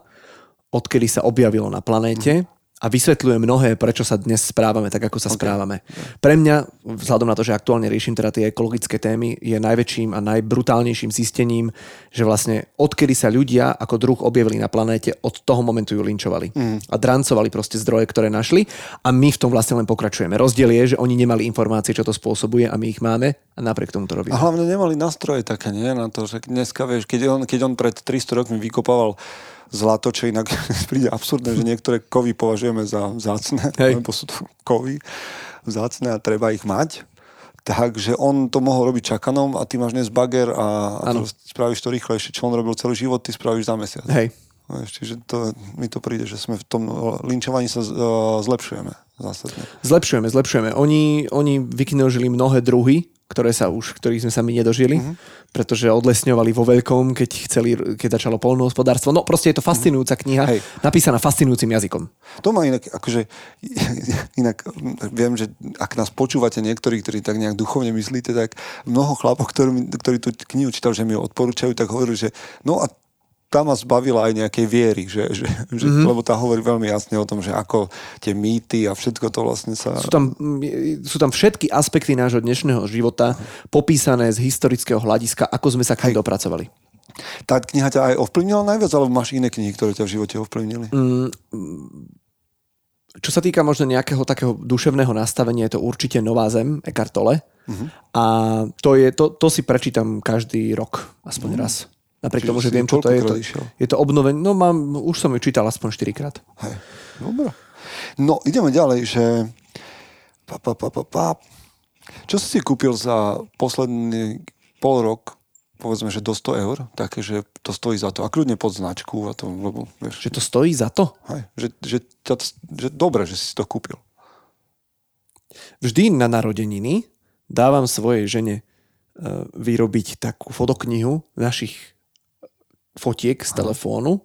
[SPEAKER 5] odkedy sa objavilo na planéte a vysvetľuje mnohé, prečo sa dnes správame tak, ako sa okay. správame. Pre mňa, vzhľadom na to, že aktuálne riešim teda tie ekologické témy, je najväčším a najbrutálnejším zistením, že vlastne odkedy sa ľudia ako druh objavili na planéte, od toho momentu ju linčovali. Mm. A drancovali proste zdroje, ktoré našli a my v tom vlastne len pokračujeme. Rozdiel je, že oni nemali informácie, čo to spôsobuje a my ich máme a napriek tomu to robíme.
[SPEAKER 4] A hlavne nemali nástroje také, nie? Na to, že dneska, vieš, keď on, keď on pred 300 rokmi vykopával zlato, čo inak príde absurdné, že niektoré kovy považujeme za vzácne, lebo sú to kovy vzácne a treba ich mať. Takže on to mohol robiť čakanom a ty máš dnes bager a, a to spravíš to rýchlejšie. Čo on robil celý život, ty spravíš za mesiac.
[SPEAKER 5] Hej.
[SPEAKER 4] Čiže to, mi to príde, že sme v tom linčovaní sa zlepšujeme zásadne.
[SPEAKER 5] Zlepšujeme, zlepšujeme. Oni, oni vykinožili mnohé druhy, ktoré sa už, ktorých sme sa my nedožili,
[SPEAKER 4] Mhm.
[SPEAKER 5] mm-hmm. pretože odlesňovali vo veľkom, keď chceli, keď začalo polnohospodárstvo. No proste je to fascinujúca kniha,
[SPEAKER 4] Mhm. Hej.
[SPEAKER 5] napísaná fascinujúcim jazykom.
[SPEAKER 4] To ma inak, akože, inak viem, že ak nás počúvate niektorí, ktorí tak nejak duchovne myslíte, tak mnoho chlapov, ktorí, ktorí tú knihu čítal, že mi ju odporúčajú, tak hovorí, že no a tá ma zbavila aj nejakej viery, že, že, že mm-hmm. lebo tá hovorí veľmi jasne o tom, že ako tie mýty a všetko to vlastne sa...
[SPEAKER 5] Sú tam, mm, sú tam všetky aspekty nášho dnešného života popísané z historického hľadiska, ako sme sa k nim dopracovali.
[SPEAKER 4] Tá kniha ťa aj ovplyvnila najviac, alebo máš iné knihy, ktoré ťa v živote ovplyvnili? Mm.
[SPEAKER 5] Čo sa týka možno nejakého takého duševného nastavenia, je to určite Nová zem, Eckhart Tolle.
[SPEAKER 4] Mhm.
[SPEAKER 5] Uh-huh. A to, je, to, to si prečítam každý rok, aspoň uh-huh. raz. Napriek
[SPEAKER 4] Čiže
[SPEAKER 5] tomu, že viem, čo to je. To,
[SPEAKER 4] išiel?
[SPEAKER 5] je to obnovenie. No mám, už som ju čítal aspoň 4 krát.
[SPEAKER 4] Hej. Dobre. No, ideme ďalej, že... Pa, pa, pa, pa, pa. Čo si si kúpil za posledný pol rok, povedzme, že do 100 eur, také, že to stojí za to. A kľudne pod značku, a to, lebo, vieš,
[SPEAKER 5] Že to stojí za to?
[SPEAKER 4] hej, že, že, ťa, že dobre, že si to kúpil.
[SPEAKER 5] Vždy na narodeniny dávam svojej žene e, vyrobiť takú fotoknihu našich fotiek z telefónu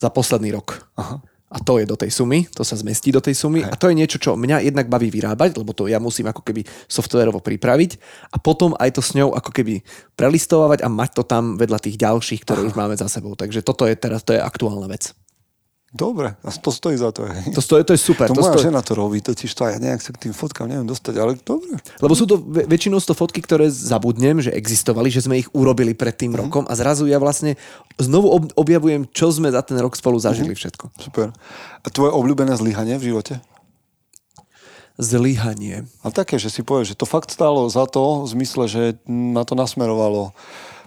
[SPEAKER 5] za posledný rok.
[SPEAKER 4] Aha.
[SPEAKER 5] A to je do tej sumy, to sa zmestí do tej sumy a to je niečo, čo mňa jednak baví vyrábať, lebo to ja musím ako keby softwarovo pripraviť a potom aj to s ňou ako keby prelistovať a mať to tam vedľa tých ďalších, ktoré už máme za sebou. Takže toto je teraz, to je aktuálna vec.
[SPEAKER 4] Dobre, a to stojí za to. Hej.
[SPEAKER 5] To, stojí, to je super.
[SPEAKER 4] To,
[SPEAKER 5] to
[SPEAKER 4] moja
[SPEAKER 5] stojí,
[SPEAKER 4] žena to robí, totiž to ja nejak sa k tým fotkám neviem dostať, ale dobre.
[SPEAKER 5] Lebo sú to vä- väčšinou to fotky, ktoré zabudnem, že existovali, že sme ich urobili pred tým
[SPEAKER 4] Mhm.
[SPEAKER 5] rokom a zrazu ja vlastne znovu ob- objavujem, čo sme za ten rok spolu zažili všetko.
[SPEAKER 4] Super. A tvoje obľúbené zlyhanie v živote?
[SPEAKER 5] Zlyhanie.
[SPEAKER 4] A také, že si povieš, že to fakt stálo za to, v zmysle, že ma to nasmerovalo,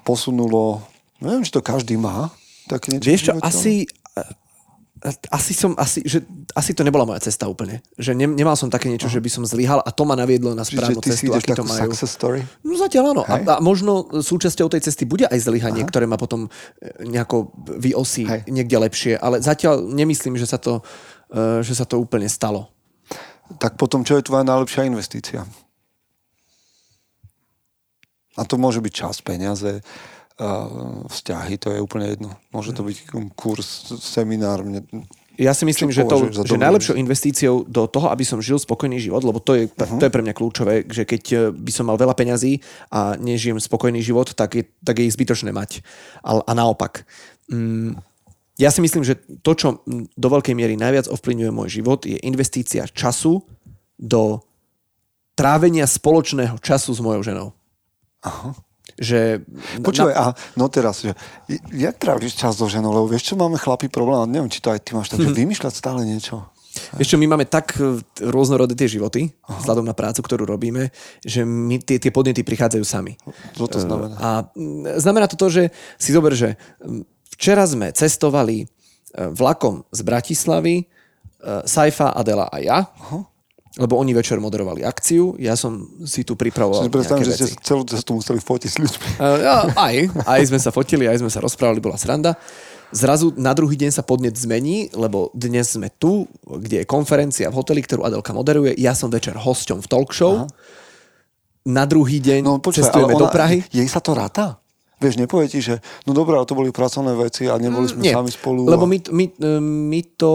[SPEAKER 4] posunulo. Neviem, či to každý má. Niečo
[SPEAKER 5] Vieš čo, asi, asi som, asi, že, asi to nebola moja cesta úplne. Že ne, nemal som také niečo, že by som zlyhal a to ma naviedlo na
[SPEAKER 4] Čiže
[SPEAKER 5] správnu
[SPEAKER 4] ty si
[SPEAKER 5] cestu, aký to majú.
[SPEAKER 4] success story?
[SPEAKER 5] No zatiaľ áno. A,
[SPEAKER 4] Hej.
[SPEAKER 5] a možno súčasťou tej cesty bude aj zlyhanie, Aha. ktoré ma potom e, nejako vyosí
[SPEAKER 4] Hej.
[SPEAKER 5] niekde lepšie. Ale zatiaľ nemyslím, že sa to, e, že sa to úplne stalo.
[SPEAKER 4] Tak potom, čo je tvoja najlepšia investícia? A to môže byť čas, peniaze, vzťahy, to je úplne jedno. Môže to byť kurz, seminár, mne,
[SPEAKER 5] Ja si myslím, že, to, že najlepšou investíciou do toho, aby som žil spokojný život, lebo to je, uh-huh. to je pre mňa kľúčové, že keď eh, by som mal veľa peňazí a nežijem spokojný život, tak je, tak je ich zbytočné mať. A, a naopak. Mm, ja si myslím, že to, čo do veľkej miery najviac ovplyvňuje môj život, je investícia času do trávenia spoločného času s mojou ženou.
[SPEAKER 4] Aha.
[SPEAKER 5] Že
[SPEAKER 4] Počúvaj, a no teraz, že jak tráviš čas so ženou, lebo vieš čo, máme chlapi problém, a neviem, či to aj ty máš tak, že vymýšľať stále niečo.
[SPEAKER 5] Vieš čo, my máme tak e, rôznorodé tie životy, vzhľadom na prácu, ktorú robíme, že my tie, tie podnety prichádzajú sami.
[SPEAKER 4] Čo to znamená?
[SPEAKER 5] A mm, znamená to to, že si zober, že mm, včera sme cestovali e, vlakom z Bratislavy, e, Saifa, Adela a ja, lebo oni večer moderovali akciu, ja som si tu pripravoval
[SPEAKER 4] Si predstavím, že ste celú cestu museli fotiť s ľuďmi.
[SPEAKER 5] Uh, aj, aj sme sa fotili, aj sme sa rozprávali, bola sranda. Zrazu na druhý deň sa podnet zmení, lebo dnes sme tu, kde je konferencia v hoteli, ktorú Adelka moderuje. Ja som večer hosťom v talk show. Na druhý deň
[SPEAKER 4] No počkaj,
[SPEAKER 5] cestujeme
[SPEAKER 4] ale
[SPEAKER 5] do Prahy.
[SPEAKER 4] Jej sa to ráta? Vieš, nepovie ti, že no dobré, ale to boli pracovné veci a neboli sme
[SPEAKER 5] Nie,
[SPEAKER 4] sami spolu.
[SPEAKER 5] lebo
[SPEAKER 4] a...
[SPEAKER 5] my, my, my to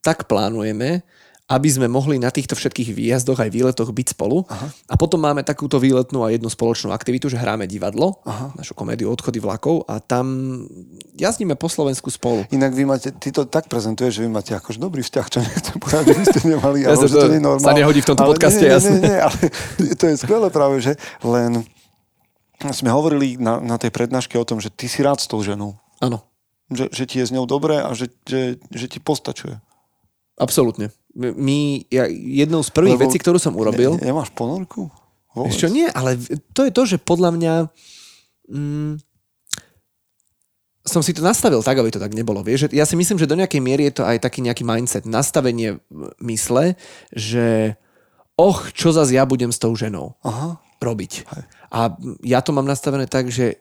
[SPEAKER 5] tak plánujeme, aby sme mohli na týchto všetkých výjazdoch aj výletoch byť spolu. Aha. A potom máme takúto výletnú a jednu spoločnú aktivitu, že hráme divadlo, Aha. našu komédiu Odchody vlakov a tam jazdíme po Slovensku spolu.
[SPEAKER 4] Inak vy máte, ty to tak prezentuješ, že vy máte akože dobrý vzťah, čo nechcem povedať, že by ste nemali,
[SPEAKER 5] Ja
[SPEAKER 4] ale
[SPEAKER 5] sa
[SPEAKER 4] že
[SPEAKER 5] to-
[SPEAKER 4] to nie je normálne.
[SPEAKER 5] sa nehodí v tomto
[SPEAKER 4] ale
[SPEAKER 5] podcaste,
[SPEAKER 4] nie, nie. Nie, nie, ale to je skvelé práve, že len sme hovorili na, na tej prednáške o tom, že ty si rád s tou ženou.
[SPEAKER 5] Áno,
[SPEAKER 4] Že, že ti je s ňou dobré a že, že, že ti postačuje.
[SPEAKER 5] absolútne. My, ja, jednou z prvých
[SPEAKER 4] Lebo
[SPEAKER 5] vecí, ktorú som urobil...
[SPEAKER 4] Ne, nemáš ponorku? Vôbec.
[SPEAKER 5] Ešte nie, ale to je to, že podľa mňa mm, som si to nastavil tak, aby to tak nebolo. Vieš? Ja si myslím, že do nejakej miery je to aj taký nejaký mindset, nastavenie mysle, že och, čo zase ja budem s tou ženou
[SPEAKER 4] Aha.
[SPEAKER 5] robiť. A ja to mám nastavené tak, že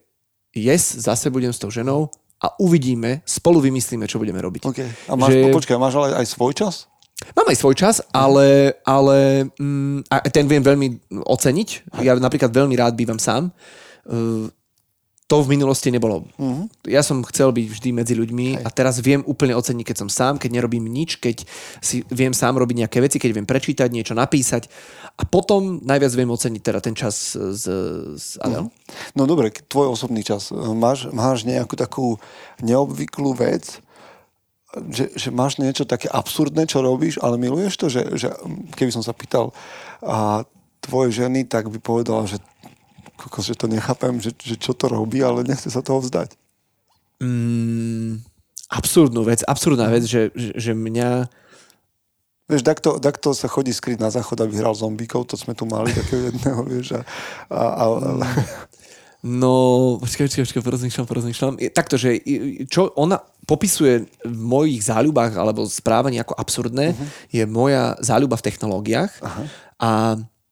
[SPEAKER 5] yes, zase budem s tou ženou a uvidíme, spolu vymyslíme, čo budeme robiť.
[SPEAKER 4] Okay. A máš,
[SPEAKER 5] Že-
[SPEAKER 4] že... počkaj, máš ale aj svoj čas?
[SPEAKER 5] Mám aj svoj čas, ale, ale mm, a ten viem veľmi oceniť. Ja napríklad veľmi rád bývam sám. Uh, to v minulosti nebolo. Uh-huh. Ja som chcel byť vždy medzi ľuďmi a teraz viem úplne oceniť, keď som sám, keď nerobím nič, keď si viem sám robiť nejaké veci, keď viem prečítať, niečo napísať. A potom najviac viem oceniť teda ten čas s, s Adel.
[SPEAKER 4] No dobre, tvoj osobný čas. Máš, máš nejakú takú neobvyklú vec, že, že máš niečo také absurdné, čo robíš, ale miluješ to, že, že keby som sa pýtal a tvoje ženy, tak by povedala, že, kokos, že to nechápem, že, že čo to robí, ale nechce sa toho vzdať.
[SPEAKER 5] Mm, absurdnú vec, absurdná vec, že, že, že mňa...
[SPEAKER 4] Vieš, takto, takto sa chodí skryť na záchod, aby hral zombíkov, to sme tu mali takého jedného, vieš. A, a, a, a,
[SPEAKER 5] No, počkaj, počkaj, počkaj, porozmýšľam, porozmýšľam. Je- Takto, že čo ona popisuje v mojich záľubách alebo správaní ako absurdné, uh-huh. je moja záľuba v technológiách uh-huh. a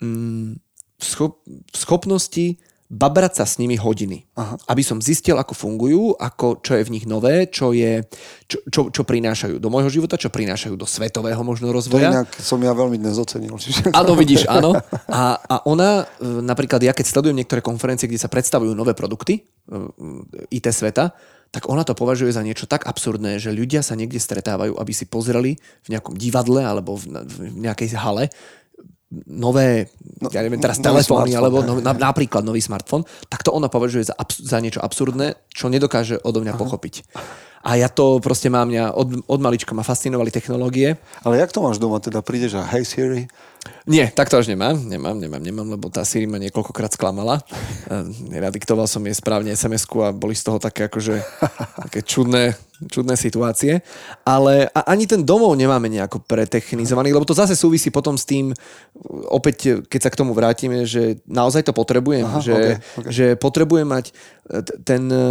[SPEAKER 5] mm, schop, schopnosti babrať sa s nimi hodiny. Aha. Aby som zistil, ako fungujú, ako, čo je v nich nové, čo, je, čo, čo, čo prinášajú do môjho života, čo prinášajú do svetového možno
[SPEAKER 4] to
[SPEAKER 5] rozvoja.
[SPEAKER 4] inak som ja veľmi dnes ocenil.
[SPEAKER 5] Áno, vidíš, áno. A, a ona, e, napríklad ja keď sledujem niektoré konferencie, kde sa predstavujú nové produkty e, IT sveta, tak ona to považuje za niečo tak absurdné, že ľudia sa niekde stretávajú, aby si pozreli v nejakom divadle alebo v, v nejakej hale nové, no, ja neviem teraz telefóny, alebo no, na, napríklad nový smartfón, tak to ona považuje za, abs- za niečo absurdné, čo nedokáže odo mňa Aha. pochopiť. A ja to proste mám, mňa od, od malička ma fascinovali technológie.
[SPEAKER 4] Ale jak to máš doma? Teda prídeš a hej Siri,
[SPEAKER 5] Nie, tak to až nemám, nemám, nemám, nemám, lebo tá Siri ma niekoľkokrát sklamala. Nadiktoval som jej správne sms a boli z toho také akože také čudné, čudné situácie. Ale a ani ten domov nemáme nejako pretechnizovaný, lebo to zase súvisí potom s tým, opäť keď sa k tomu vrátime, že naozaj to potrebujem,
[SPEAKER 4] Aha,
[SPEAKER 5] že,
[SPEAKER 4] okej, okej.
[SPEAKER 5] že potrebujem mať e, ten e,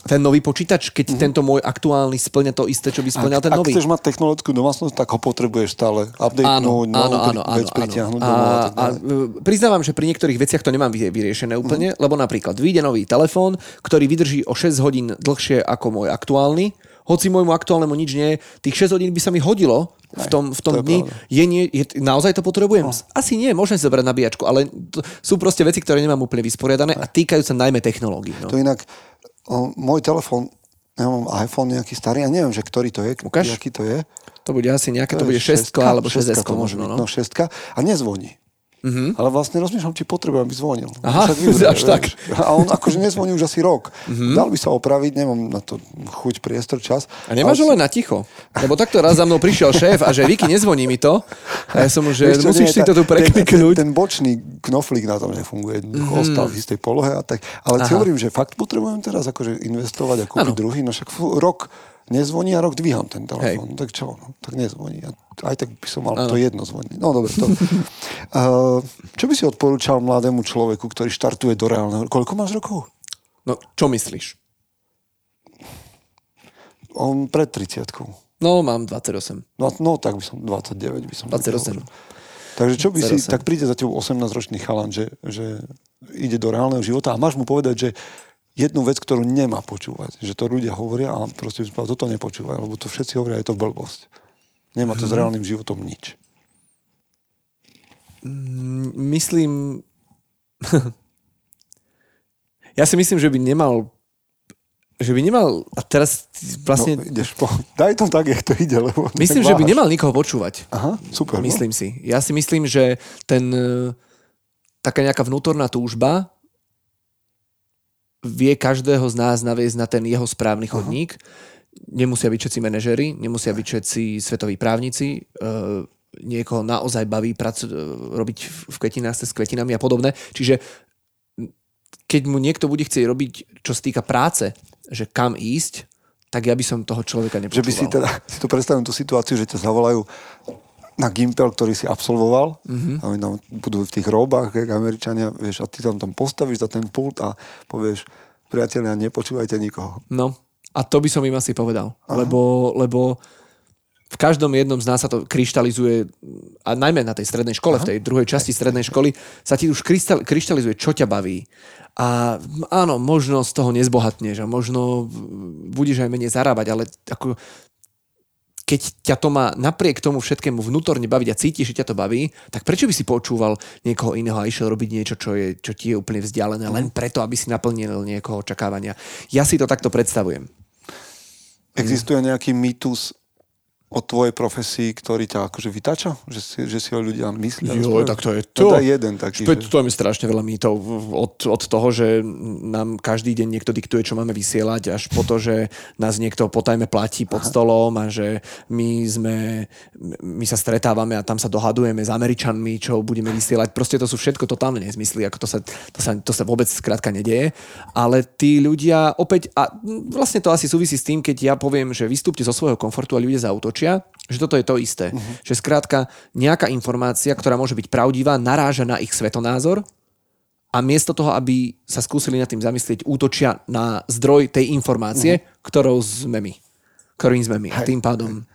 [SPEAKER 5] ten nový počítač, keď mm-hmm. tento môj aktuálny splňa to isté, čo by splňal ten
[SPEAKER 4] ak
[SPEAKER 5] nový.
[SPEAKER 4] chceš mať technologickú domácnosť, tak ho potrebuješ stále updatenúť,
[SPEAKER 5] Áno, áno, áno, áno, áno. A,
[SPEAKER 4] domov a
[SPEAKER 5] e, priznávam, že pri niektorých veciach to nemám vy- vyriešené úplne, lebo napríklad vyjde nový telefón, ktorý vydrží o 6 hodín dlhšie ako môj aktuálny, hoci môjmu aktuálnemu nič nie tých 6 hodín by sa mi hodilo v tom, v tom
[SPEAKER 4] to je
[SPEAKER 5] dni. Je, nie, je, naozaj to potrebujem? Asi nie, môžem si zobrať nabíjačku, ale to sú proste veci, ktoré nemám úplne vysporiadané a týkajú sa najmä technológií. No.
[SPEAKER 4] To inak, o, môj telefón, ja mám iPhone nejaký starý, ja neviem, že ktorý to je,
[SPEAKER 5] Ukáž?
[SPEAKER 4] aký to je.
[SPEAKER 5] To bude asi nejaké, to,
[SPEAKER 4] je
[SPEAKER 5] bude 6 alebo 6
[SPEAKER 4] šestka to
[SPEAKER 5] možno.
[SPEAKER 4] byť,
[SPEAKER 5] No.
[SPEAKER 4] no šestka a nezvoní. Mm-hmm. Ale vlastne rozmýšľam, či potrebujem, aby zvonil.
[SPEAKER 5] Aha,
[SPEAKER 4] Však vybrať,
[SPEAKER 5] až tak.
[SPEAKER 4] vieš. A on akože nezvoní už asi rok. Mm-hmm. Dal by sa opraviť, nemám na to chuť, priestor, čas.
[SPEAKER 5] A nemáš
[SPEAKER 4] Ale-
[SPEAKER 5] len na ticho? Lebo takto raz za mnou prišiel šéf a že Viki, nezvoní mi to. A ja som mu, že
[SPEAKER 4] čo,
[SPEAKER 5] musíš
[SPEAKER 4] nie,
[SPEAKER 5] si to tu
[SPEAKER 4] ten-
[SPEAKER 5] prekliknúť.
[SPEAKER 4] Ten, ten bočný knoflík na tom nefunguje. Mm-hmm. Ostal v istej polohe a tak. Ale si
[SPEAKER 5] Aha.
[SPEAKER 4] hovorím, že fakt potrebujem teraz akože investovať a kúpiť druhý. No však fú, rok nezvoní a rok dvíham ten telefón. Tak čo, no, tak nezvoní. Aj tak by som mal
[SPEAKER 5] Áno.
[SPEAKER 4] to jedno zvoní. No dobre, to. uh, čo by si odporúčal mladému človeku, ktorý štartuje do reálneho... Koľko máš rokov?
[SPEAKER 5] No, čo myslíš?
[SPEAKER 4] On pred 30
[SPEAKER 5] No, mám 28.
[SPEAKER 4] No, no tak by som 29 by som
[SPEAKER 5] 28.
[SPEAKER 4] hovoril. Takže čo by si,
[SPEAKER 5] 28.
[SPEAKER 4] tak príde za tebou 18-ročný chalan, že, že ide do reálneho života a máš mu povedať, že jednu vec, ktorú nemá počúvať. Že to ľudia hovoria a proste povedal, toto nepočúvaj, lebo to všetci hovoria, je to blbosť. Nemá to s reálnym životom nič.
[SPEAKER 5] Myslím... ja si myslím, že by nemal že by nemal, a teraz vlastne,
[SPEAKER 4] No, ideš po... Daj to tak, jak to ide, lebo...
[SPEAKER 5] myslím, že by nemal nikoho počúvať.
[SPEAKER 4] Aha, super.
[SPEAKER 5] Myslím si. Ja si myslím, že ten e, taká nejaká vnútorná túžba vie každého z nás naviesť na ten jeho správny chodník. Nemusia byť všetci manažery, nemusia byť všetci svetoví právnici, e, niekoho naozaj baví pracu- e, robiť v- kvetinách s kvetinami a podobné. Čiže keď mu niekto bude chcieť robiť, čo sa týka práce, že kam ísť, tak ja by som toho človeka
[SPEAKER 4] Že
[SPEAKER 5] nepočúval.
[SPEAKER 4] by si teda, si to predstavím tú situáciu, že ťa zavolajú na Gimpel, ktorý si absolvoval
[SPEAKER 5] Mhm.
[SPEAKER 4] mm-hmm. a oni tam budú v tých robách, jak Američania, vieš, a ty tam tam postavíš za ten pult a povieš, priatelia, nepočúvajte nikoho.
[SPEAKER 5] No, a to by som im asi povedal. Lebo, lebo v každom jednom z nás sa to kryštalizuje, a najmä na tej strednej škole, Aha. v tej druhej časti strednej školy, sa ti už kryštalizuje, čo ťa baví. A áno, možno z toho nezbohatneš a možno budeš aj menej zarábať, ale ako keď ťa to má napriek tomu všetkému vnútorne baviť a cítiš, že ťa to baví, tak prečo by si počúval niekoho iného a išiel robiť niečo, čo, je, čo ti je úplne vzdialené, len preto, aby si naplnil niekoho očakávania. Ja si to takto predstavujem.
[SPEAKER 4] Existuje nejaký mýtus o tvojej profesii, ktorý ťa akože vytača? Že si, že si ho ľudia myslia?
[SPEAKER 5] Jo, tak to je
[SPEAKER 4] To
[SPEAKER 5] to.
[SPEAKER 4] jeden taký.
[SPEAKER 5] Späť,
[SPEAKER 4] že...
[SPEAKER 5] to je strašne veľa mýtov. Od, od toho, že nám každý deň niekto diktuje, čo máme vysielať, až po to, že nás niekto potajme platí pod stolom a že my sme, my sa stretávame a tam sa dohadujeme s Američanmi, čo budeme vysielať. Proste to sú všetko totálne nezmysly, ako to sa, to sa, to sa vôbec skrátka nedieje. Ale tí ľudia opäť, a vlastne to asi súvisí s tým, keď ja poviem, že vystúpte zo svojho komfortu a ľudia zautočia, že toto je to isté. Uh-huh. Že skrátka nejaká informácia, ktorá môže byť pravdivá, naráža na ich svetonázor a miesto toho, aby sa skúsili nad tým zamyslieť, útočia na zdroj tej informácie, uh-huh. ktorou sme my. Ktorým sme my. A tým pádom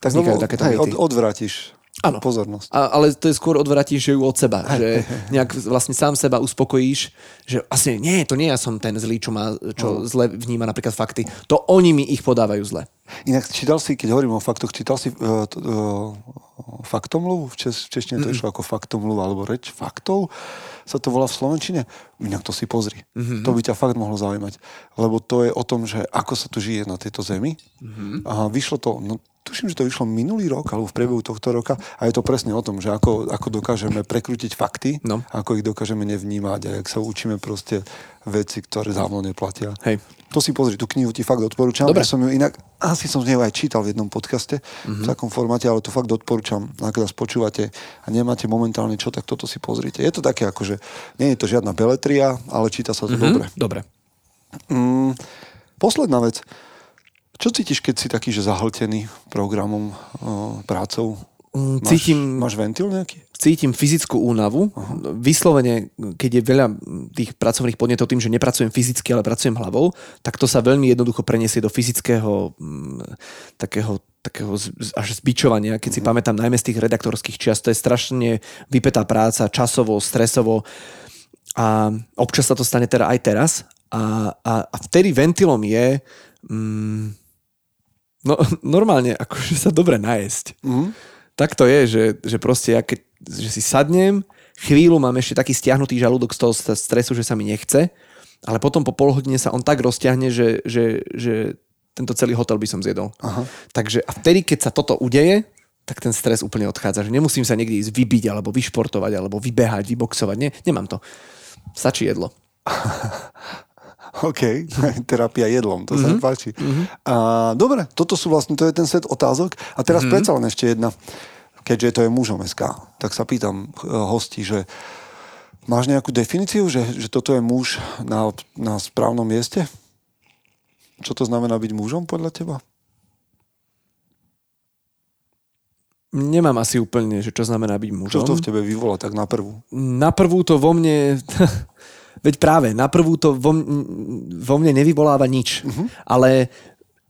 [SPEAKER 4] tak
[SPEAKER 5] vznikajú takéto
[SPEAKER 4] hej, od, odvrátiš
[SPEAKER 5] Áno.
[SPEAKER 4] pozornosť.
[SPEAKER 5] A, ale to je skôr odvratíš ju od seba. Že nejak vlastne sám seba uspokojíš, že asi nie, to nie ja som ten zlý, čo, má, čo zle vníma napríklad fakty. To oni mi ich podávajú zle.
[SPEAKER 4] Inak čítal si, keď hovorím o faktoch, čítal si uh, uh, faktomluvu? V, čes, v češtine to išlo ako faktomluva, alebo reč faktov sa to volá v slovenčine. Inak to si pozri. Mm-hmm. To by ťa fakt mohlo zaujímať. Lebo to je o tom, že ako sa tu žije na tejto zemi. Mm-hmm. A vyšlo to, no tuším, že to vyšlo minulý rok, alebo v priebehu tohto roka. A je to presne o tom, že ako, ako dokážeme prekrútiť fakty,
[SPEAKER 5] No.
[SPEAKER 4] ako ich dokážeme nevnímať a jak sa učíme proste veci, ktoré dávno neplatia.
[SPEAKER 5] Hej.
[SPEAKER 4] To si pozri, tú knihu ti fakt odporúčam.
[SPEAKER 5] Dobre.
[SPEAKER 4] Ja som ju inak, asi som z nej aj čítal v jednom podcaste mm-hmm. v takom formáte, ale to fakt odporúčam, ak nás počúvate a nemáte momentálne čo, tak toto si pozrite. Je to také ako, že nie je to žiadna beletria, ale číta sa to mm-hmm. dobre.
[SPEAKER 5] Dobre.
[SPEAKER 4] Mm, posledná vec. Čo cítiš, keď si taký, že zahltený programom, o, prácou?
[SPEAKER 5] Mm,
[SPEAKER 4] Máš,
[SPEAKER 5] cítim-
[SPEAKER 4] Máš ventil nejaký?
[SPEAKER 5] cítim fyzickú únavu. Vyslovene, keď je veľa tých pracovných podnetov tým, že nepracujem fyzicky, ale pracujem hlavou, tak to sa veľmi jednoducho preniesie do fyzického mm, takého, takého až zbičovania. Keď si pamätám najmä z tých redaktorských čiast, to je strašne vypetá práca, časovo, stresovo a občas sa to stane teda aj teraz a, a, a vtedy ventilom je mm, No normálne, akože sa dobre najesť. Mm. Tak to je, že, že proste ja keď že si sadnem, chvíľu mám ešte taký stiahnutý žalúdok z toho stresu, že sa mi nechce, ale potom po pol hodine sa on tak rozťahne, že, že, že tento celý hotel by som zjedol. Aha. Takže a vtedy, keď sa toto udeje, tak ten stres úplne odchádza. Že nemusím sa niekde ísť vybiť, alebo vyšportovať, alebo vybehať, vyboxovať. Nie, nemám to. Stačí jedlo.
[SPEAKER 4] OK, terapia jedlom, to mm-hmm. sa mi mhm. páči. Mm-hmm. A, dobre, toto sú vlastne, to je ten set otázok. A teraz mm-hmm. predsa len ešte jedna, keďže to je mužom SK, tak sa pýtam eh, hostí, že máš nejakú definíciu, že, že toto je muž na, na správnom mieste? Čo to znamená byť mužom podľa teba?
[SPEAKER 5] Nemám asi úplne, že čo znamená byť mužom.
[SPEAKER 4] Čo to v tebe vyvolá tak na prvú?
[SPEAKER 5] Na prvú to vo mne... Veď práve, na prvú to vo, vo mne nevyvoláva nič. Uh-huh. Ale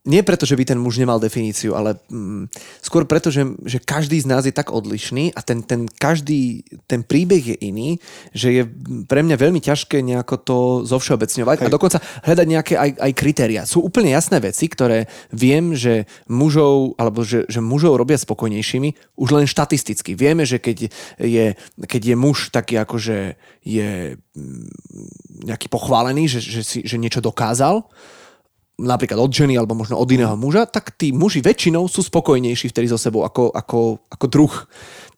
[SPEAKER 5] nie preto, že by ten muž nemal definíciu, ale mm, skôr preto, že, že každý z nás je tak odlišný a ten, ten každý, ten príbeh je iný, že je pre mňa veľmi ťažké nejako to zovšeobecňovať Hej. a dokonca hľadať nejaké aj, aj kritéria. Sú úplne jasné veci, ktoré viem, že mužov, alebo že, že mužov robia spokojnejšími, už len štatisticky. Vieme, že keď je, keď je muž taký akože je mm, nejaký pochválený, že, že, si, že niečo dokázal, napríklad od ženy alebo možno od iného muža, tak tí muži väčšinou sú spokojnejší vtedy so sebou ako, ako, ako druh.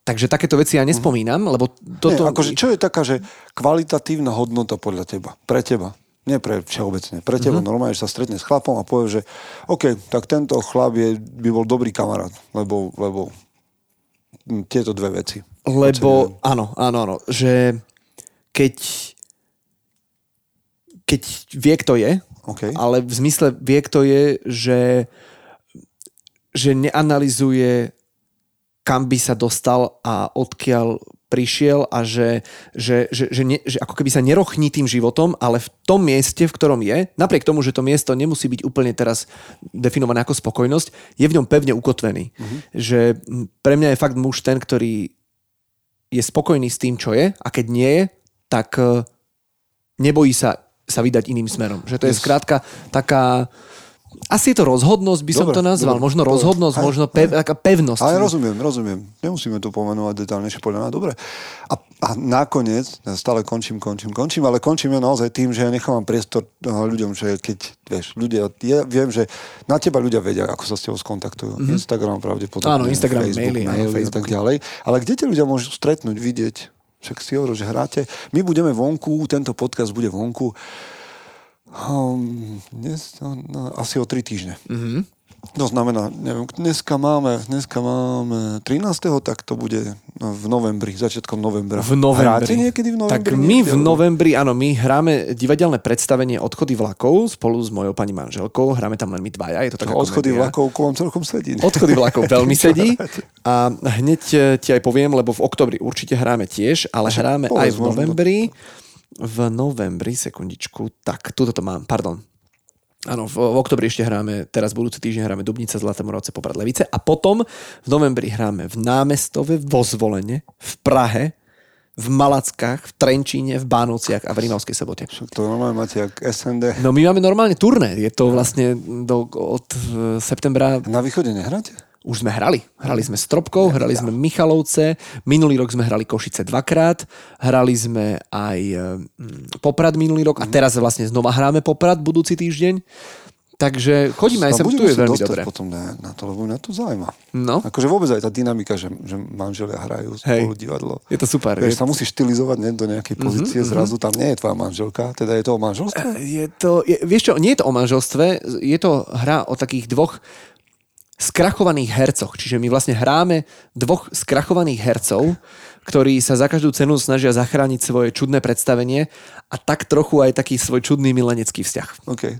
[SPEAKER 5] Takže takéto veci ja nespomínam, lebo toto...
[SPEAKER 4] Nie, akože čo je taká, že kvalitatívna hodnota podľa teba, pre teba? Nie pre všeobecne. Pre teba mm-hmm. normálne, že sa stretne s chlapom a povie, že OK, tak tento chlap je, by bol dobrý kamarát, lebo, lebo tieto dve veci.
[SPEAKER 5] Lebo, áno, áno, áno, že keď keď vie, kto je,
[SPEAKER 4] Okay.
[SPEAKER 5] Ale v zmysle vie, kto je, že, že neanalizuje, kam by sa dostal a odkiaľ prišiel a že, že, že, že, ne, že ako keby sa nerochní tým životom, ale v tom mieste, v ktorom je, napriek tomu, že to miesto nemusí byť úplne teraz definované ako spokojnosť, je v ňom pevne ukotvený. Uh-huh. Že pre mňa je fakt muž ten, ktorý je spokojný s tým, čo je a keď nie je, tak eh, nebojí sa sa vydať iným smerom. Že to je skrátka taká... Asi je to rozhodnosť, by som dobre, to nazval. Dobre, možno dobre. rozhodnosť, aj, možno pev, taká pevnosť.
[SPEAKER 4] Ale rozumiem, rozumiem. Nemusíme to pomenovať detálnejšie podľa mňa. Dobre. A, a nakoniec, ja stále končím, končím, končím, ale končím ja naozaj tým, že ja nechávam priestor eh, ľuďom, že keď, vieš, ľudia, ja viem, že na teba ľudia vedia, ako sa s tebou skontaktujú. Mm-hmm. Instagram pravdepodobne.
[SPEAKER 5] Áno, Instagram,
[SPEAKER 4] Facebook,
[SPEAKER 5] maily,
[SPEAKER 4] maily Facebook. tak ďalej. Ale kde tie ľudia môžu stretnúť, vidieť? Však si hovoril, že hráte. My budeme vonku, tento podcast bude vonku Um, dnes, no, no, asi o tri týždne. Mm-hmm. To znamená, neviem, dneska máme, dneska máme 13. tak to bude v novembri, začiatkom novembra.
[SPEAKER 5] V novembri.
[SPEAKER 4] Hráte niekedy v novembri?
[SPEAKER 5] Tak my v novembri, áno, my hráme divadelné predstavenie Odchody vlakov spolu s mojou pani manželkou. Hráme tam len my dvaja. Je to taká
[SPEAKER 4] Odchody komédia. vlakov vám celkom sedí.
[SPEAKER 5] Odchody vlakov veľmi sedí. A hneď ti aj poviem, lebo v oktobri určite hráme tiež, ale hráme aj v novembri. V novembri, sekundičku, tak, tuto to mám, pardon. Áno, v, v oktobri ešte hráme, teraz budúci týždeň hráme Dubnica, Zlaté Moravce, Poprad Levice a potom v novembri hráme v Námestove, vo Zvolene, v Prahe, v Malackách, v Trenčíne, v Bánovciach a v Rímavskej sobote.
[SPEAKER 4] To normálne máte jak SND.
[SPEAKER 5] No my máme normálne turné, je to vlastne do, od septembra.
[SPEAKER 4] Na východe nehráte?
[SPEAKER 5] Už sme hrali. Hrali sme Stropkov, hrali sme Michalovce, minulý rok sme hrali Košice dvakrát, hrali sme aj mm, Poprad minulý rok a teraz vlastne znova hráme Poprad budúci týždeň. Takže chodíme aj sem, tu je veľmi dobré.
[SPEAKER 4] potom na, na to, lebo mňa to zaujíma.
[SPEAKER 5] No.
[SPEAKER 4] Akože vôbec aj tá dynamika, že, že manželia hrajú spolu Hej. divadlo.
[SPEAKER 5] Je to super.
[SPEAKER 4] Vieš, sa musíš štilizovať ne, do nejakej mhm, pozície, mm-hmm, zrazu tam nie je tvoja manželka, teda je to o manželstve?
[SPEAKER 5] Je to, je, vieš čo, nie je to o manželstve, je to hra o takých dvoch skrachovaných hercoch. Čiže my vlastne hráme dvoch skrachovaných hercov, ktorí sa za každú cenu snažia zachrániť svoje čudné predstavenie a tak trochu aj taký svoj čudný milenecký vzťah.
[SPEAKER 4] OK.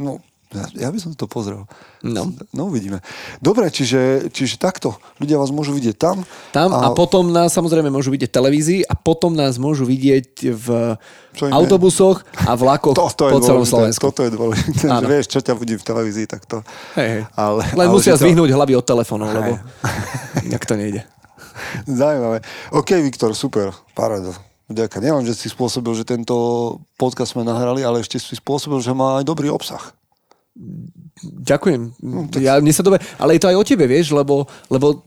[SPEAKER 4] No, ja, by som to pozrel.
[SPEAKER 5] No.
[SPEAKER 4] No uvidíme. Dobre, čiže, čiže takto. Ľudia vás môžu vidieť tam.
[SPEAKER 5] Tam a... a potom nás samozrejme môžu vidieť v televízii a potom nás môžu vidieť v autobusoch a vlakoch to, to po celom Slovensku.
[SPEAKER 4] Toto je dôležité. Že vieš, čo ťa vidí v televízii, tak to...
[SPEAKER 5] Hej, hej. Ale, Len ale musia zvyhnúť to... hlavy od telefónov, lebo nejak to nejde.
[SPEAKER 4] Zaujímavé. OK, Viktor, super. Paráda. Ďakujem. Nielen, že si spôsobil, že tento podcast sme nahrali, ale ešte si spôsobil, že má aj dobrý obsah.
[SPEAKER 5] Ďakujem. No, tak... ja, mne sa dobre, ale je to aj o tebe, vieš, lebo, lebo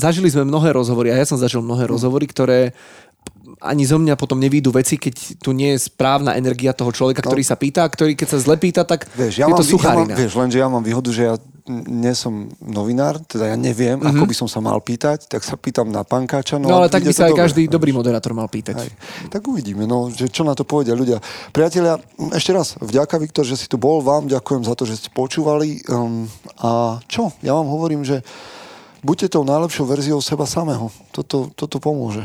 [SPEAKER 5] zažili sme mnohé rozhovory a ja som zažil mnohé
[SPEAKER 4] Mm.
[SPEAKER 5] rozhovory, ktoré ani zo mňa potom nevídu veci, keď tu nie je správna energia toho človeka, ktorý sa pýta, a ktorý keď sa zle pýta, tak
[SPEAKER 4] No. Vieš, ja
[SPEAKER 5] je
[SPEAKER 4] mám,
[SPEAKER 5] to
[SPEAKER 4] ja mám,
[SPEAKER 5] suchárina.
[SPEAKER 4] vieš, lenže ja mám výhodu, že ja nie som novinár, teda ja neviem, mm-hmm. ako by som sa mal pýtať, tak sa pýtam na pankáča.
[SPEAKER 5] no ale
[SPEAKER 4] a
[SPEAKER 5] tak by sa
[SPEAKER 4] to
[SPEAKER 5] aj
[SPEAKER 4] dobre.
[SPEAKER 5] každý dobrý moderátor mal pýtať.
[SPEAKER 4] Hej. Tak uvidíme, no, že čo na to povedia ľudia. Priatelia, ešte raz, vďaka Viktor, že si tu bol, vám ďakujem za to, že ste počúvali. Um, a čo? Ja vám hovorím, že buďte tou najlepšou verziou seba samého. Toto, toto pomôže.